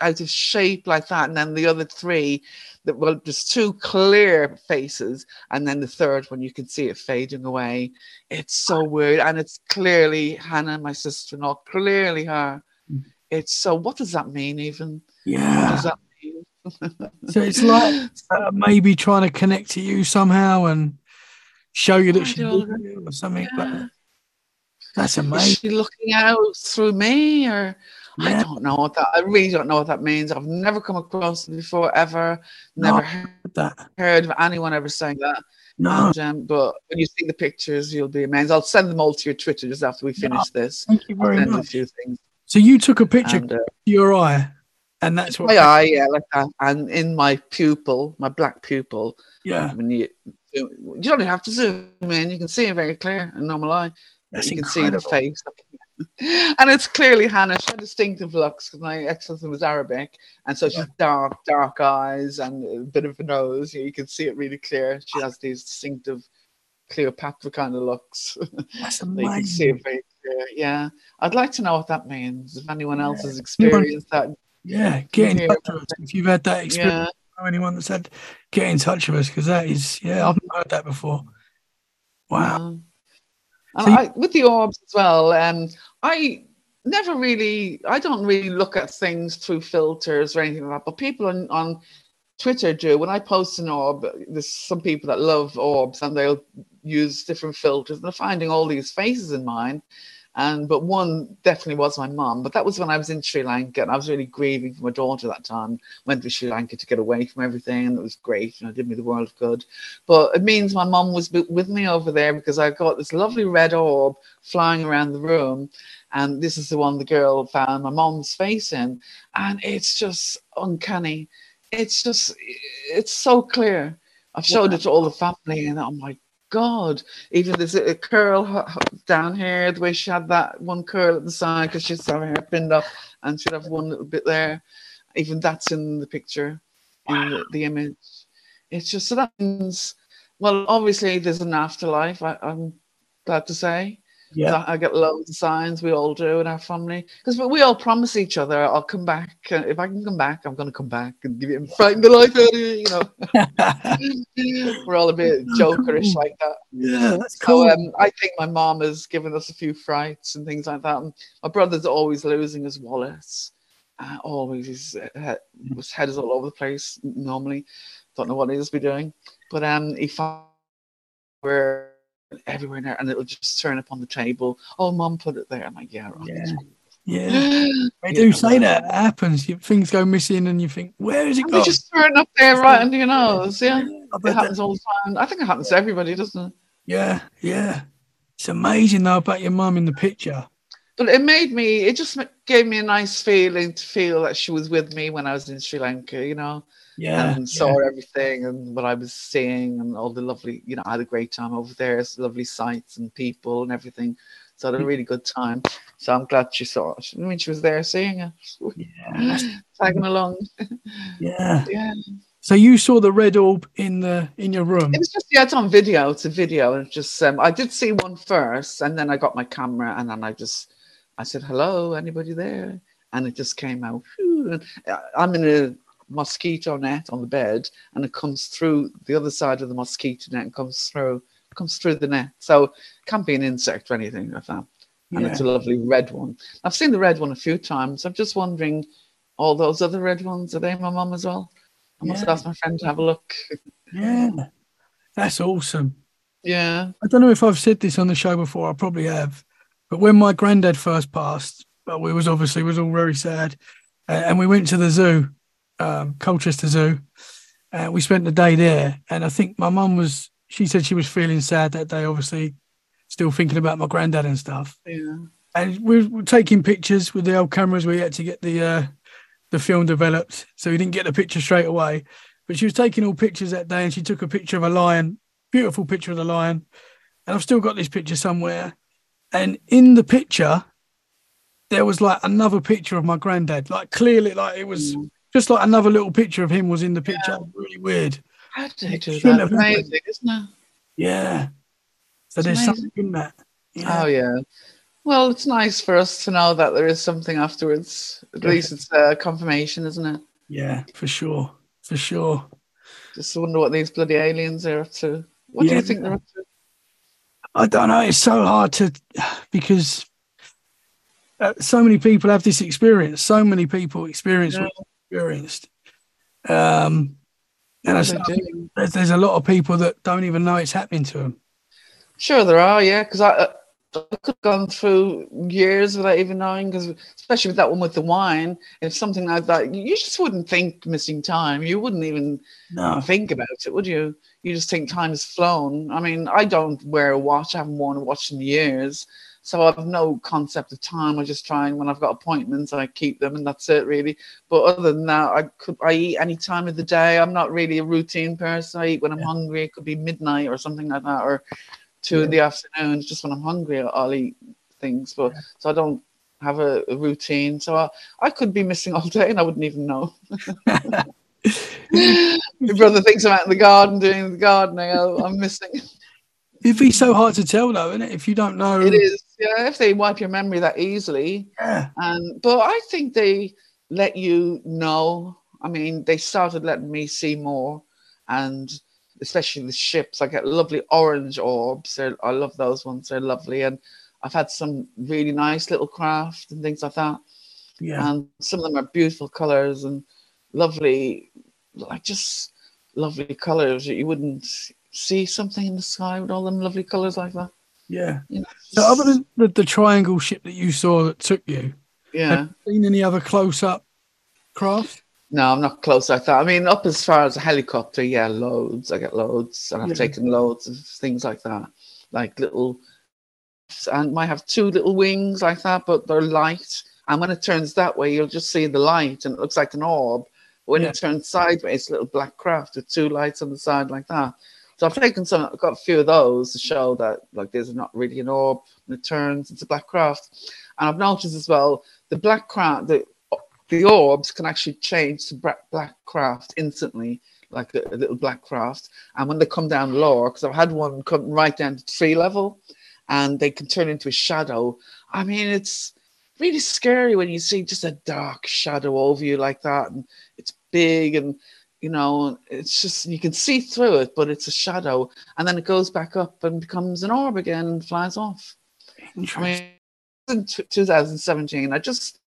out of shape like that. And then the other three, that well, there's two clear faces, and then the third one you can see it fading away. It's so weird, and it's clearly Hannah, my sister-in-law, clearly her. Mm. It's so. What does that mean? Even what Yeah. does that? So it's like uh, maybe trying to connect to you somehow and show you that you or something Yeah. that. That's Is she looking out through me, or I don't know what that. I really don't know what that means. I've never come across it before, ever. Never No. he- That. heard of anyone ever saying that. No. And, um, but when you see the pictures, you'll be amazed. I'll send them all to your Twitter just after we finish this. Thank you very much. few things. So you took a picture And, uh, of your eye, and that's what. my eye, yeah, like that, and in my pupil, my black pupil. Yeah, um, When you you don't even have to zoom in, you can see it very clear and normal eye. that's you can see the face. and it's clearly Hannah. She had distinctive looks because my ex-husband was Arabic, and so she's Yeah. dark, dark eyes and a bit of a nose. You can see it really clear. She has these distinctive Cleopatra kind of looks. That's amazing. you can see it very clear. Yeah, I'd like to know what that means. If anyone else Yeah. has experienced that, Yeah, get in touch with us if you've had that experience. yeah, anyone that's had, get in touch with us because that is, yeah, I've not heard that before. Wow. yeah. And So you- I, with the orbs as well, um, I never really, I don't really look at things through filters or anything like that. But people on, on Twitter do. When I post an orb, there's some people that love orbs and they'll use different filters. And they're finding all these faces in mine. And but one definitely was my mum. But that was when I was in Sri Lanka and I was really grieving for my daughter that time. Went to Sri Lanka to get away from everything, and it was great. You know, did me the world of good. But it means my mum was with me over there because I got this lovely red orb flying around the room. And this is the one the girl found my mom's face in. And it's just uncanny. It's just, it's so clear. I've showed it to all the family, and oh my God, even there's a curl down here, the way she had that one curl at the side because she's having her hair pinned up and she'd have one little bit there. Even that's in the picture, in the, the image. It's just so that means, well, obviously there's an afterlife, I, I'm glad to say. Yeah. I get loads of signs. We all do in our family because we all promise each other, "I'll come back. Uh, if I can come back, I'm going to come back and give you frighten the life out of you." You know, we're all a bit jokerish like that. yeah, that's So cool. um, I think my mom has given us a few frights and things like that. And my brother's always losing his wallets. Uh, always his head, his head is all over the place. Normally, don't know what he'll be doing, but um, he found where everywhere in there, and it'll just turn up on the table. Oh, mom put it there. I'm like, yeah, right. Yeah. yeah. They They do say that. It happens. You, things go missing and you think, where is it And gone? they just turn up there right under your nose. Yeah, it bet that- happens all the time. I think it happens to everybody, doesn't it? yeah, yeah. It's amazing though about your mum in the picture. But it made me, it just gave me a nice feeling to feel that she was with me when I was in Sri Lanka, you know, Yeah. and saw everything and what I was seeing and all the lovely, you know, I had a great time over there. It's lovely sights and people and everything. So I had a really good time. So I'm glad she saw it. I mean, she was there seeing it, yeah. tagging along. Yeah. Yeah. So you saw the red orb in the in your room. It was just, yeah, it's on video. It's a video. And just, um, I did see one first and then I got my camera and then I just, I said, hello, anybody there? And it just came out. Uh, I'm in a mosquito net on the bed and it comes through the other side of the mosquito net and comes through, comes through the net. So it can't be an insect or anything like that. And Yeah. it's a lovely red one. I've seen the red one a few times. I'm just wondering, all those other red ones, are they my mum as well? I must Yeah. ask my friend to have a look. Yeah. That's awesome. Yeah. I don't know if I've said this on the show before. I probably have. But when my granddad first passed, well, we was obviously was all very sad, uh, and we went to the zoo, um, Colchester Zoo. Uh, we spent the day there, and I think my mum was. She said she was feeling sad that day. Obviously, still thinking about my granddad and stuff. Yeah. And we were taking pictures with the old cameras. We had to get the uh, the film developed, so we didn't get the picture straight away. But she was taking all pictures that day, and she took a picture of a lion, beautiful picture of the lion. And I've still got this picture somewhere. And in the picture, there was like another picture of my granddad, like clearly, like it was Mm. Just like another little picture of him was in the picture. Really weird. How do they do that? happened. Amazing, isn't it? Yeah. So It's there's amazing. something in that. Yeah. Oh yeah. Well, it's nice for us to know that there is something afterwards. At least it's a confirmation, isn't it? yeah, for sure. For sure. Just wonder what these bloody aliens are up to. What do you think they're up to? I don't know. It's so hard to because uh, so many people have this experience. So many people experience Yeah. Experienced. Um, and I, doing? there's, there's a lot of people that don't even know it's happening to them. Sure, there are. Yeah, because I, uh, I could have gone through years without even knowing. Because especially with that one with the wine, if something like that, you just wouldn't think missing time. You wouldn't even No. think about it, would you? You just think time has flown. I mean, I don't wear a watch. I haven't worn a watch in years. So I have no concept of time. I just try and when I've got appointments, I keep them and that's it really. But other than that, I could I eat any time of the day. I'm not really a routine person. I eat when I'm Yeah. hungry. It could be midnight or something like that, or two in the afternoon. It's just when I'm hungry, I'll eat things. But so I don't have a, a routine. So I, I could be missing all day and I wouldn't even know. My brother thinks I'm out in the garden doing the gardening. I- I'm missing. It'd be so hard to tell though, isn't it? If you don't know. It is, yeah. If they wipe your memory that easily, Yeah. and but I think they let you know. I mean, they started letting me see more, and especially the ships. I get lovely orange orbs. They're, I love those ones. They're lovely, and I've had some really nice little craft and things like that. Yeah. And some of them are beautiful colors and lovely, like just lovely colors that you wouldn't see something in the sky with all them lovely colors like that. Yeah. You know, So other than the, the triangle ship that you saw that took you, yeah. have you seen any other close up craft? No, I'm not close like that. I mean, up as far as a helicopter, yeah, loads. I get loads, and I've Yeah. taken loads of things like that, like little, and might have two little wings like that, but they're light. And when it turns that way, you'll just see the light, and it looks like an orb. When Yeah. it turns sideways, it's a little black craft with two lights on the side like that. So I've taken some, I've got a few of those to show that like this is not really an orb. When it turns, a black craft. And I've noticed as well the black craft, the the orbs can actually change to black, black craft instantly, like a, a little black craft. And when they come down lower, because I've had one come right down to tree level, and they can turn into a shadow. I mean, it's really scary when you see just a dark shadow over you like that, and it's big and you know, it's just you can see through it, but it's a shadow, and then it goes back up and becomes an orb again and flies off. I mean, in t- 2017, I just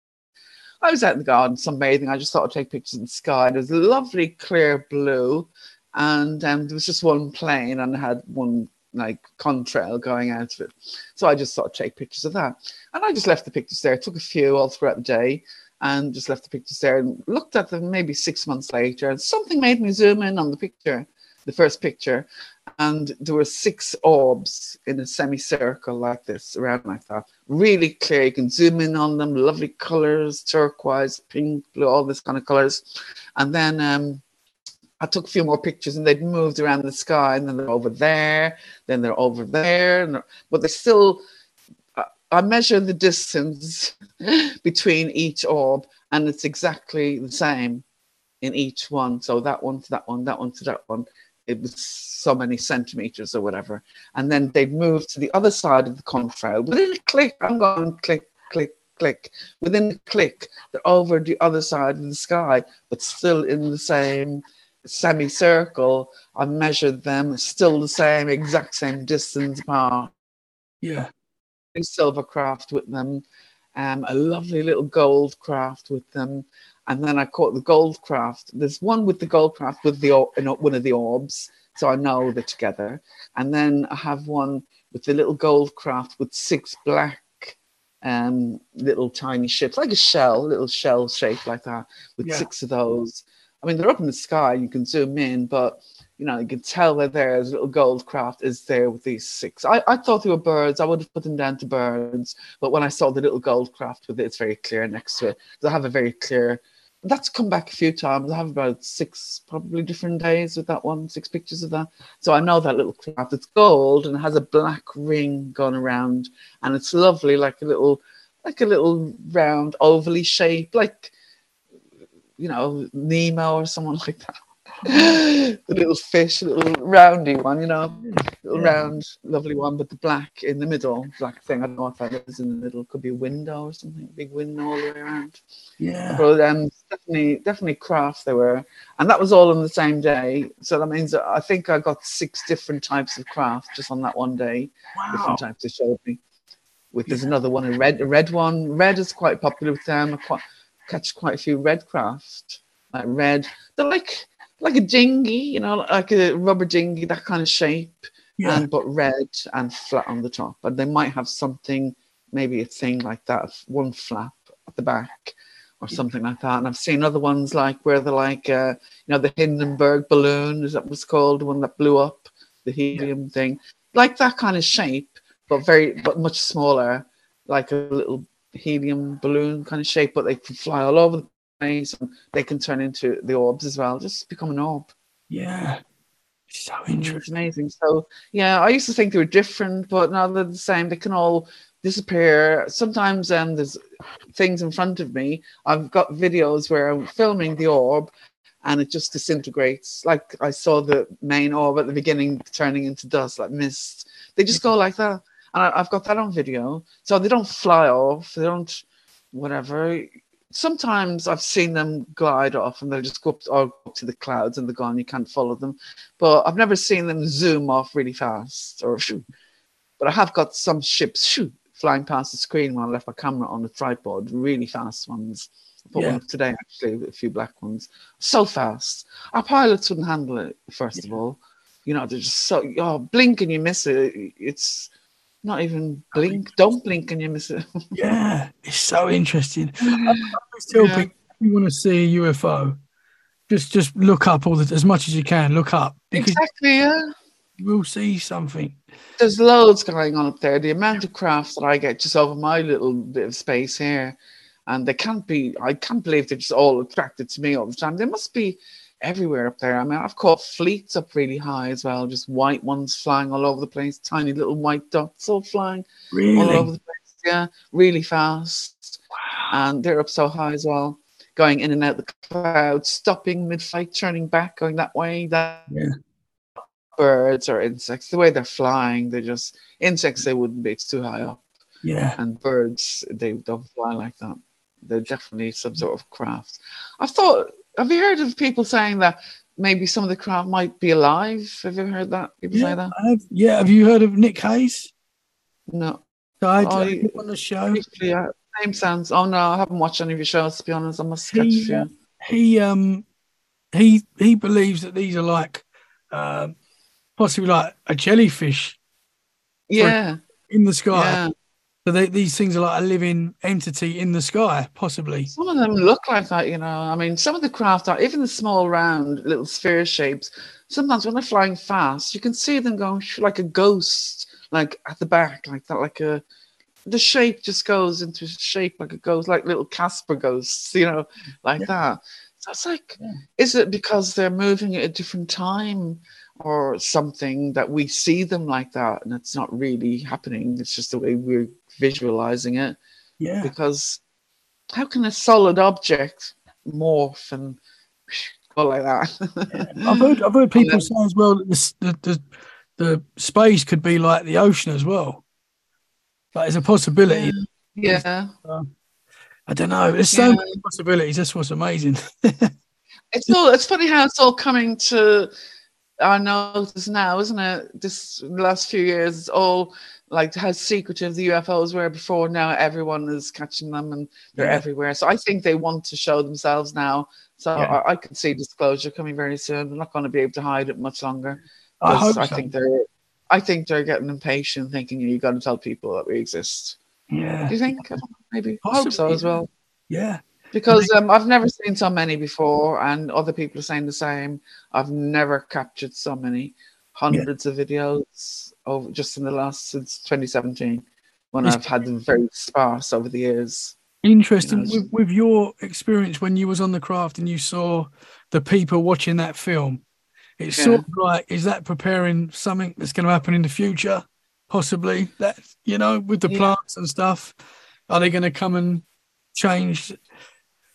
I was out in the garden sunbathing. I just thought I'd take pictures in the sky. There's lovely clear blue, and um, there was just one plane, and had one like contrail going out of it. So I just thought I'd take pictures of that, and I just left the pictures there. Took a few all throughout the day, and just left the pictures there and looked at them maybe six months later, and something made me zoom in on the picture, the first picture, and there were six orbs in a semicircle like this around like that really clear. You can zoom in on them. Lovely colors turquoise pink blue all this kind of colors. And then um I took a few more pictures and they'd moved around the sky and then they're over there then they're over there and but they're still I- measure the distance between each orb and it's exactly the same in each one so that one to that one that one to that one it was so many centimeters or whatever. And then they'd move to the other side of the contrail. Within a click, I'm going click, click, click. Within a click, they're over the other side of the sky, but still in the same semicircle. I measured them, still the same, exact same distance apart. Yeah. Silver craft with them, um, a lovely little gold craft with them. And then I caught the gold craft. There's one with the gold craft with the one of the orbs, so I know they're together. And then I have one with the little gold craft with six black um, little tiny ships, like a shell, little shell shape like that, with Yeah. six of those. I mean, they're up in the sky. You can zoom in, but you know, you can tell they're there. As little gold craft is there with these six. I, I thought they were birds. I would have put them down to birds, but when I saw the little gold craft with it, it's very clear next to it. They have a very clear. That's come back a few times. I have about six, probably different days with that one, six pictures of that. So I know that little craft. It's gold and has a black ring going around, and it's lovely, like a little, like a little round, ovally shape, like you know Nemo or someone like that. The little fish, little roundy one, you know, little Yeah. round, lovely one, but the black in the middle, black thing. I don't know what that is in the middle. Could be a window or something, big window all the way around. Yeah. But um, definitely, definitely crafts they were, and that was all on the same day. So that means that I think I got six different types of craft just on that one day. Wow. Different types they showed me. With there's Yeah. another one, a red, a red one. Red is quite popular with them. I quite, catch quite a few red craft, like red. They're like like a dinghy, you know, like a rubber dinghy, that kind of shape Yeah. and but red and flat on the top. And they might have something, maybe a thing like that, one flap at the back or something like that. And I've seen other ones like where they're like, uh, you know, the Hindenburg balloon, is that it was called, the one that blew up, the helium thing, like that kind of shape, but very, but much smaller, like a little helium balloon kind of shape, but they can fly all over the and they can turn into the orbs as well, just become an orb. Yeah. So Mm, It's interesting. amazing. So yeah, I used to think they were different, but now they're the same. They can all disappear. Sometimes um, there's things in front of me. I've got videos where I'm filming the orb and it just disintegrates. Like I saw the main orb at the beginning turning into dust, like mist. They just go like that. And I, I've got that on video. So they don't fly off. They don't, whatever. Sometimes I've seen them glide off and they'll just go up oh, to, or up to the clouds and they're gone. You can't follow them. But I've never seen them zoom off really fast or shoo. But I have got some ships shoo, flying past the screen when I left my camera on the tripod, really fast ones. I put Yeah. one up today, actually, a few black ones. So fast. Our pilots wouldn't handle it, first of all. You know, they're just so, oh, blink and you miss it. It's not even blink. Don't blink and you miss it. Yeah, it's so interesting. I tell Yeah. you want to see a UFO, just just look up all the as much as you can. Look up because exactly, yeah. you will see something. There's loads going on up there. The amount of crafts that I get just over my little bit of space here, and they can't be. I can't believe they're just all attracted to me all the time. They must be everywhere up there. I mean, I've caught fleets up really high as well, just white ones flying all over the place, tiny little white dots all flying all Really, over the place. Yeah, really fast, and they're up so high as well, going in and out the clouds, stopping mid-flight, turning back, going that way. That Yeah. birds or insects, the way they're flying, they're just insects. They wouldn't be; it's too high up. yeah, And birds, they don't fly like that. They're definitely some sort of craft. I thought. Have you heard of people saying that maybe some of the crowd might be alive? Have you heard that? People say that? Have, yeah. Have you heard of Nick Hayes? No. So I had you- him on the show. Briefly, uh, name sounds. Oh no, I haven't watched any of your shows. To be honest, I must catch He, you. uh, he um he he believes that these are like um possibly like a jellyfish Yeah, in the sky. yeah. So they, these things are like a living entity in the sky, possibly. Some of them look like that, you know. I mean, some of the craft are even the small, round little sphere shapes. Sometimes when they're flying fast, you can see them going like a ghost, like at the back, like that, like a. The shape just goes into shape like a ghost, like little Casper ghosts, you know, like Yeah. that. So it's like, Yeah. is it because they're moving at a different time or something that we see them like that and it's not really happening? It's just the way we're visualizing it Yeah. because how can a solid object morph and go like that? I've heard I've heard people then- say as well that this, the, the the space could be like the ocean as well. Like there's a possibility. yeah, uh, I don't know. There's so Yeah. many possibilities. That's what's amazing. it's all. It's funny how it's all coming to our notice now, isn't it? This last few years, it's all like how secretive the UFOs were before. Now everyone is catching them and they're Yeah. everywhere. So I think they want to show themselves now. So Yeah. I, I could see disclosure coming very soon. They're not going to be able to hide it much longer. I hope I so. think they're I think they're getting impatient, thinking you've got to tell people that we exist. Yeah. Do you think? Maybe I hope so as well. Yeah. Because um, I've never seen so many before, and other people are saying the same. I've never captured so many hundreds of videos over just in the last since 2017, when I've had them very sparse over the years. Interesting. You know, with, with your experience when you was on the craft and you saw the people watching that film, it's sort of like is that preparing something that's going to happen in the future? Possibly that you know with the Yeah. plants and stuff. Are they going to come and change,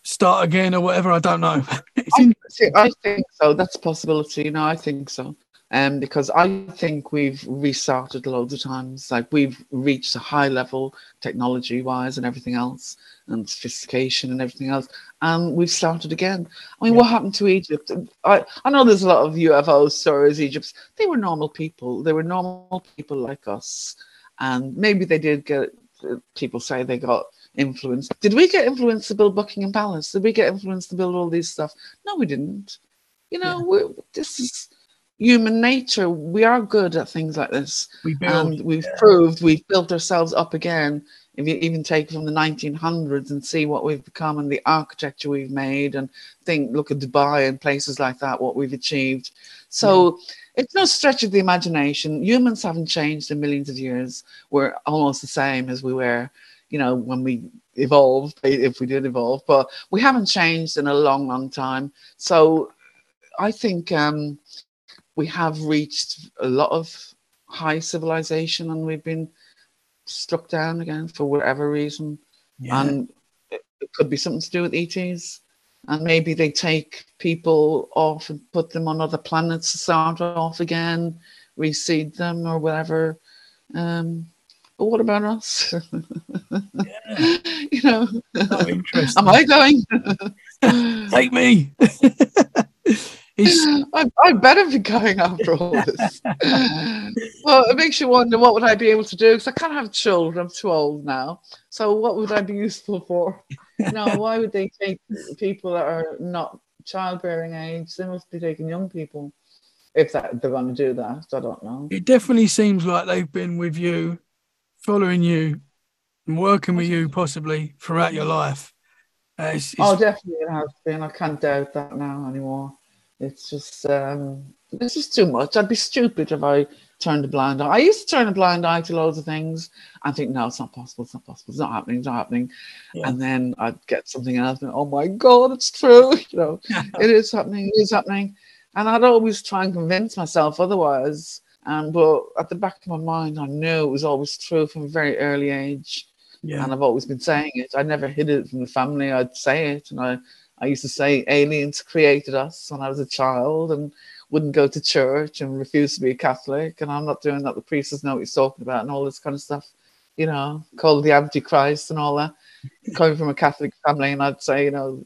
start again or whatever? I don't know. I, see, I think so. That's a possibility. You know, I think so. Um, because I think we've restarted loads of times. Like we've reached a high level technology wise and everything else, and sophistication and everything else, and we've started again. I mean, Yeah. what happened to Egypt? I, I know there's a lot of UFO stories. Egypt, they were normal people. They were normal people like us, and maybe they did get. People say they got influenced. Did we get influenced to build Buckingham Palace? Did we get influenced to build all these stuff? No, we didn't. You know, we're, this is human nature. We are good at things like this, we build. and we've proved we've built ourselves up again. If you even take from the 1900s and see what we've become and the architecture we've made, and think, look at Dubai and places like that, what we've achieved. So it's no stretch of the imagination. Humans haven't changed in millions of years. We're almost the same as we were, you know, when we evolved, if we did evolve, but we haven't changed in a long, long time. So I think um, we have reached a lot of high civilization and we've been struck down again for whatever reason. yeah. And it, it could be something to do with ETs. And maybe they take people off and put them on other planets to start off again, reseed them or whatever. Um, but what about us? yeah. you know, interesting. am I going? Take me. I, I better be going after all this. well, it makes you wonder what would I be able to do because I can't have children. I'm too old now. So what would I be useful for? You know, why would they take people that are not childbearing age? They must be taking young people if that they're going to do that. I don't know. It definitely seems like they've been with you, following you, and working with you possibly throughout your life. Uh, it's, it's... Oh, definitely it has been. I can't doubt that now anymore. It's just um, it's just too much. I'd be stupid if I turned a blind eye. I used to turn a blind eye to loads of things and think, no, it's not possible. It's not possible. It's not happening. It's not happening. Yeah. And then I'd get something else and oh my god, it's true. You know, it is happening. It is happening. And I'd always try and convince myself otherwise. Um, but at the back of my mind, I knew it was always true from a very early age. Yeah. And I've always been saying it. I never hid it from the family. I'd say it, and I I used to say aliens created us when I was a child and wouldn't go to church and refused to be a Catholic. And I'm not doing that. The priest doesn't know what he's talking about and all this kind of stuff, you know, called the Antichrist and all that. Coming from a Catholic family, and I'd say, you know,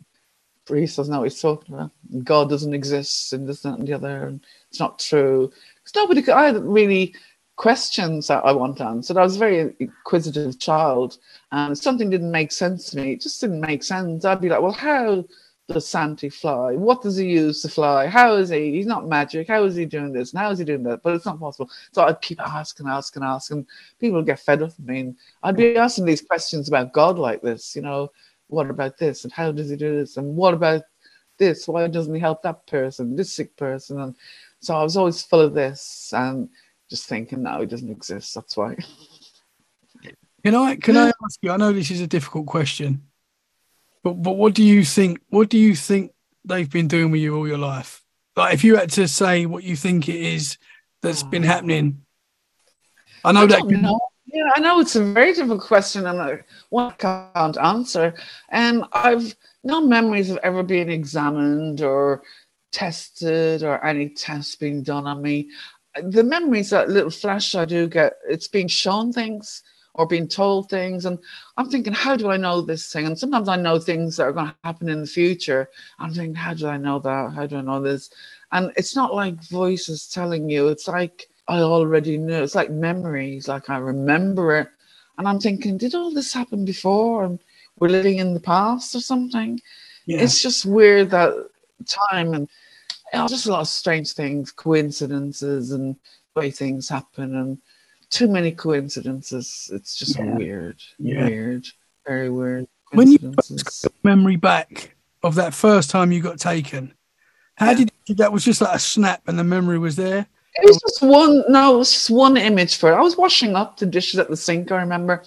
priest doesn't know what he's talking about. God doesn't exist and this, that, and the other. And it's not true. Because nobody, I had really questions that I want answered. I was a very inquisitive child, and something didn't make sense to me. It just didn't make sense. I'd be like, well, how does Santi fly? What does he use to fly? How is he? He's not magic. How is he doing this? And how is he doing that? But it's not possible. So I'd keep asking, asking, asking. People would get fed up with me. And I'd be asking these questions about God like this, you know, what about this? And how does he do this? And what about this? Why doesn't he help that person, this sick person? And so I was always full of this and just thinking, no, it doesn't exist. That's why. Can I can I ask you? I know this is a difficult question. But but what do you think? What do you think they've been doing with you all your life? Like, if you had to say what you think it is that's been oh. happening, I know I that. Can... Know. Yeah, I know it's a very difficult question, and I, one can't answer. And I've no memories of ever being examined or tested or any tests being done on me. The memories, that little flash I do get, it's being shown things or being told things. And I'm thinking, how do I know this thing? And sometimes I know things that are going to happen in the future. I'm thinking, how do I know that? How do I know this? And it's not like voices telling you, it's like I already knew. It's like memories, like I remember it. And I'm thinking, did all this happen before? And we're living in the past or something? Yeah. It's just weird that time and you know, just a lot of strange things, coincidences and way things happen. And too many coincidences. It's just yeah. weird. Yeah. Weird. Very weird. When you got memory back of that first time you got taken, how yeah. did that was just like a snap and the memory was there? It was just one no, it was just one image for it. I was washing up the dishes at the sink, I remember,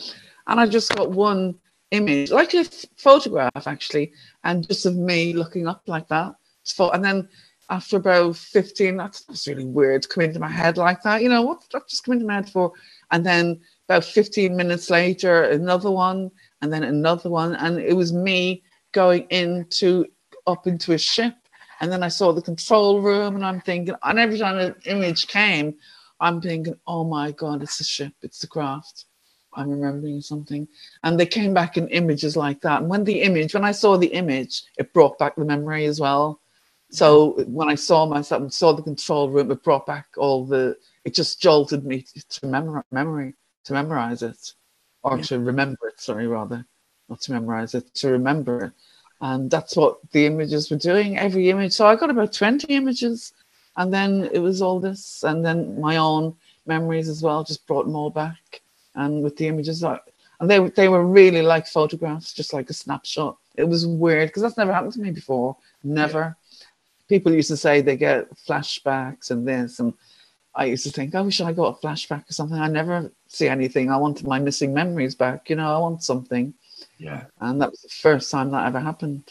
and I just got one image, like a photograph actually, and just of me looking up like that. And then after about 15, that's, that's really weird come into my head like that. You know, what that just come into my head for? And then about 15 minutes later, another one, and then another one. And it was me going into up into a ship. And then I saw the control room, and I'm thinking, and every time an image came, I'm thinking, oh my God, it's the ship, it's the craft. I'm remembering something. And they came back in images like that. And when the image, when I saw the image, it brought back the memory as well. So when I saw myself, and saw the control room, it brought back all the. It just jolted me to memor- memory, to memorize it, or yeah. to remember it. Sorry, rather, not to memorize it, to remember it. And that's what the images were doing. Every image. So I got about twenty images, and then it was all this, and then my own memories as well just brought them all back. And with the images, and they they were really like photographs, just like a snapshot. It was weird because that's never happened to me before. Never. Yeah people used to say they get flashbacks and this and I used to think, I wish I got a flashback or something. I never see anything. I wanted my missing memories back. You know, I want something. Yeah. And that was the first time that ever happened.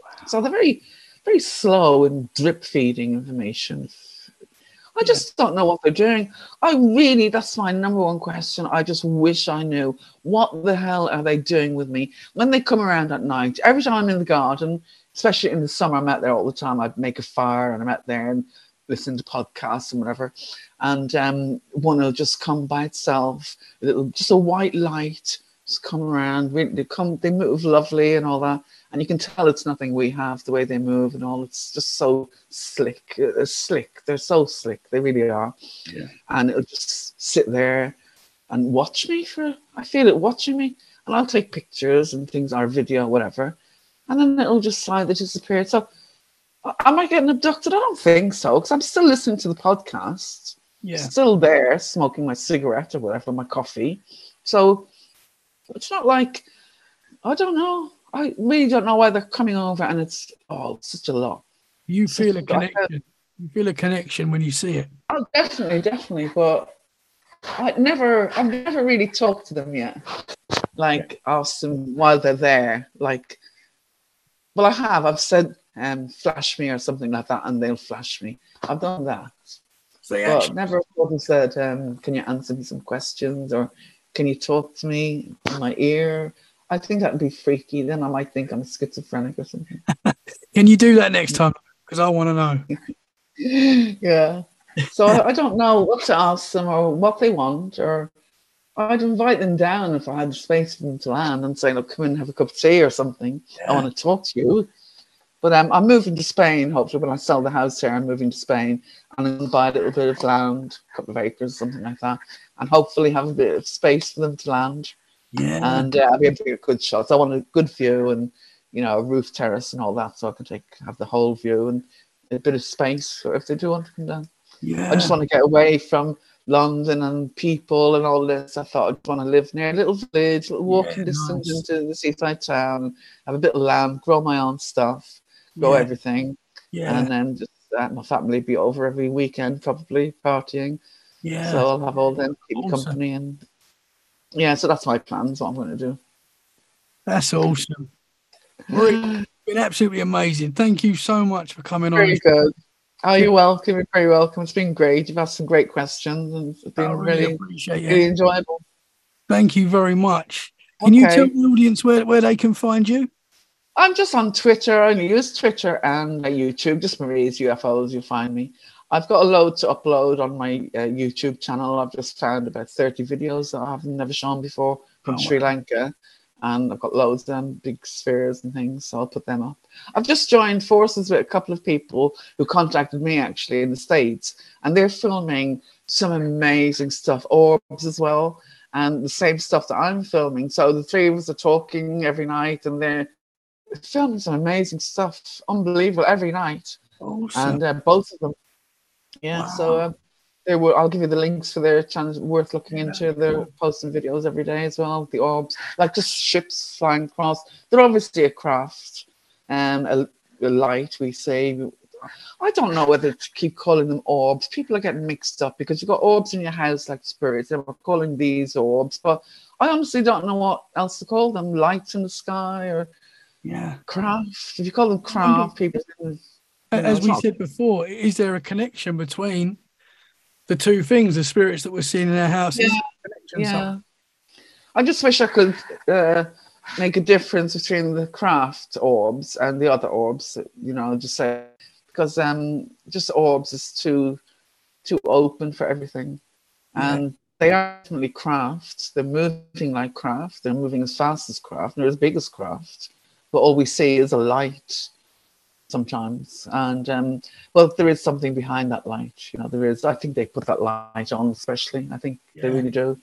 Wow. So they're very, very slow and drip feeding information. I just yeah. don't know what they're doing. I really, that's my number one question. I just wish I knew what the hell are they doing with me when they come around at night. Every time I'm in the garden, especially in the summer, I'm out there all the time. I'd make a fire and I'm out there and listen to podcasts and whatever. And um, one will just come by itself, little, just a white light, just come around. They come, they move lovely and all that. And you can tell it's nothing we have, the way they move and all. It's just so slick, uh, slick. They're so slick. They really are. Yeah. And it'll just sit there and watch me for, I feel it watching me. And I'll take pictures and things, or video, whatever. And then it'll just slightly disappear. So Am I getting abducted? I don't think so, because I'm still listening to the podcast. Yeah. Still there, smoking my cigarette or whatever, my coffee. So it's not like I don't know. I really don't know why they're coming over, and it's oh, such a lot. You feel a connection. You feel a connection when you see it. Oh, definitely, definitely. But I never, I've never really talked to them yet. Like asked them while they're there. Like, well, I have. I've said um, flash me or something like that, and they'll flash me. I've done that. So but actually- never called said, um, "Can you answer me some questions?" or "Can you talk to me in my ear?" I think that'd be freaky. Then I might think I'm schizophrenic or something. Can you do that next time? Because I want to know. yeah. So I, I don't know what to ask them or what they want, or I'd invite them down if I had space for them to land and say, "Look, come in and have a cup of tea or something. Yeah. I want to talk to you." But um, I'm moving to Spain. Hopefully, when I sell the house here, I'm moving to Spain and I'm going to buy a little bit of land, a couple of acres, something like that, and hopefully have a bit of space for them to land. Yeah. And uh, I'll be able to get good shots. I want a good view and you know a roof terrace and all that, so I can take have the whole view and a bit of space if they do want to come down. Yeah. I just want to get away from London and people and all this. I thought I'd want to live near a little village, little walking yeah, distance nice. into the seaside town, have a bit of land, grow my own stuff, grow yeah. everything. Yeah. And then just let my family be over every weekend, probably partying. Yeah. So I'll have all them keep awesome. company and yeah, so that's my plans, what I'm going to do. That's awesome. Marie, been absolutely amazing. Thank you so much for coming Very on. Very good. Oh, you're welcome. You're very welcome. It's been great. You've asked some great questions and it's been really, really, really enjoyable. Thank you very much. Can okay. you tell the audience where, where they can find you? I'm just on Twitter. I only use Twitter and YouTube. Just Marie's UFOs. You'll find me. I've got a load to upload on my uh, YouTube channel. I've just found about 30 videos that I've never shown before from oh, Sri Lanka. And I've got loads of them, big spheres and things, so I'll put them up. I've just joined forces with a couple of people who contacted me actually in the States, and they're filming some amazing stuff, orbs as well, and the same stuff that I'm filming. So the three of us are talking every night, and they're filming some amazing stuff, unbelievable every night. Awesome. And uh, both of them, yeah. Wow. So uh, they were. I'll give you the links for their channels. Worth looking into. They're posting videos every day as well. The orbs, like just ships flying across. They're obviously a craft, um, a, a light. We say. I don't know whether to keep calling them orbs. People are getting mixed up because you've got orbs in your house like spirits. They're calling these orbs, but I honestly don't know what else to call them. Lights in the sky or yeah craft. If you call them craft, people. You know, As we said before, is there a connection between the two things, the spirits that we're seeing in our houses? Yeah. yeah. I just wish I could uh, make a difference between the craft orbs and the other orbs. You know, just say because um, just orbs is too too open for everything, and yeah. they are definitely craft. They're moving like craft. They're moving as fast as craft. They're as big as craft but all we see is a light sometimes. And um, well, there is something behind that light. You know, there is. I think they put that light on, especially. I think yeah. they really do.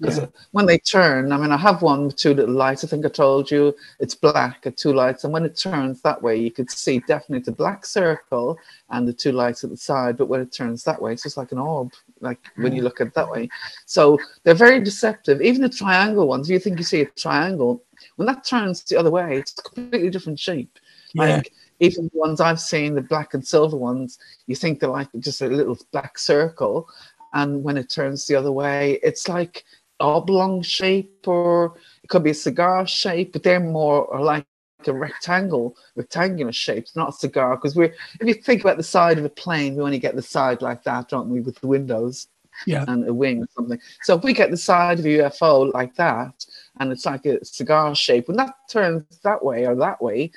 Because yeah. when they turn, I mean, I have one with two little lights. I think I told you it's black at two lights, and when it turns that way, you could see definitely the black circle and the two lights at the side. But when it turns that way, it's just like an orb, like when you look at it that way. So they're very deceptive. Even the triangle ones, you think you see a triangle, when that turns the other way, it's a completely different shape. Yeah. Like even the ones I've seen, the black and silver ones, you think they're like just a little black circle, and when it turns the other way, it's like oblong shape, or it could be a cigar shape, but they're more like a rectangle, rectangular shape, not a cigar. Because we're, if you think about the side of a plane, we only get the side like that, don't we, with the windows yeah. and a wing or something. So if we get the side of a UFO like that, and it's like a cigar shape, when that turns that way or that way,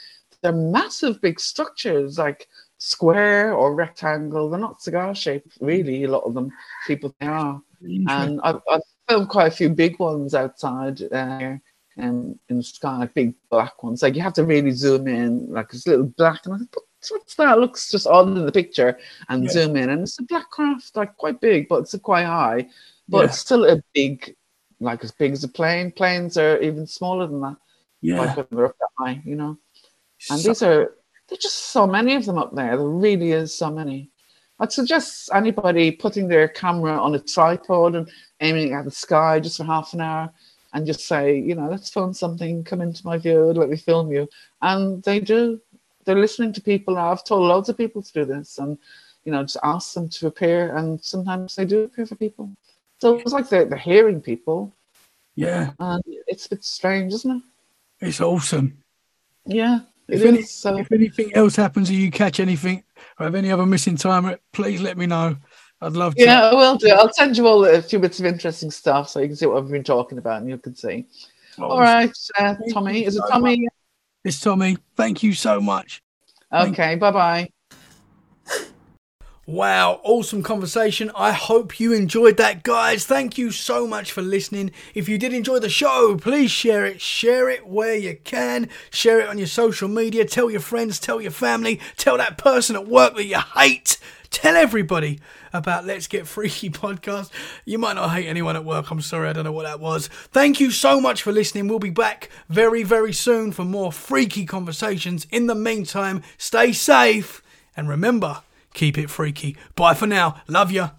they're massive big structures, like square or rectangle. They're not cigar shaped, really. A lot of them, people they are. And I've, I've filmed quite a few big ones outside uh, um, in the sky, like big black ones. Like you have to really zoom in, like it's little black. And I think, what's that? It looks just odd in the picture. And yeah. zoom in, and it's a black craft, like quite big, but it's quite high. But yeah. it's still a big, like as big as a plane. Planes are even smaller than that. Yeah, like they're up that high, you know. And so- these are there's just so many of them up there. There really is so many. I'd suggest anybody putting their camera on a tripod and aiming at the sky just for half an hour and just say, you know, let's film something, come into my view, let me film you. And they do. They're listening to people. I've told loads of people to do this and, you know, just ask them to appear. And sometimes they do appear for people. So it's like they're, they're hearing people. Yeah. And it's a bit strange, isn't it? It's awesome. Yeah. If, any, so. if anything else happens or you catch anything or have any other missing time, please let me know. I'd love to. Yeah, I will do. I'll send you all a few bits of interesting stuff so you can see what I've been talking about and you can see. Oh, all right, uh, Tommy. Is it Tommy? It's Tommy. Thank you so much. Okay, bye bye. Wow, awesome conversation. I hope you enjoyed that, guys. Thank you so much for listening. If you did enjoy the show, please share it. Share it where you can. Share it on your social media. Tell your friends, tell your family, tell that person at work that you hate. Tell everybody about Let's Get Freaky podcast. You might not hate anyone at work. I'm sorry, I don't know what that was. Thank you so much for listening. We'll be back very, very soon for more freaky conversations. In the meantime, stay safe and remember, keep it freaky. Bye for now. Love ya.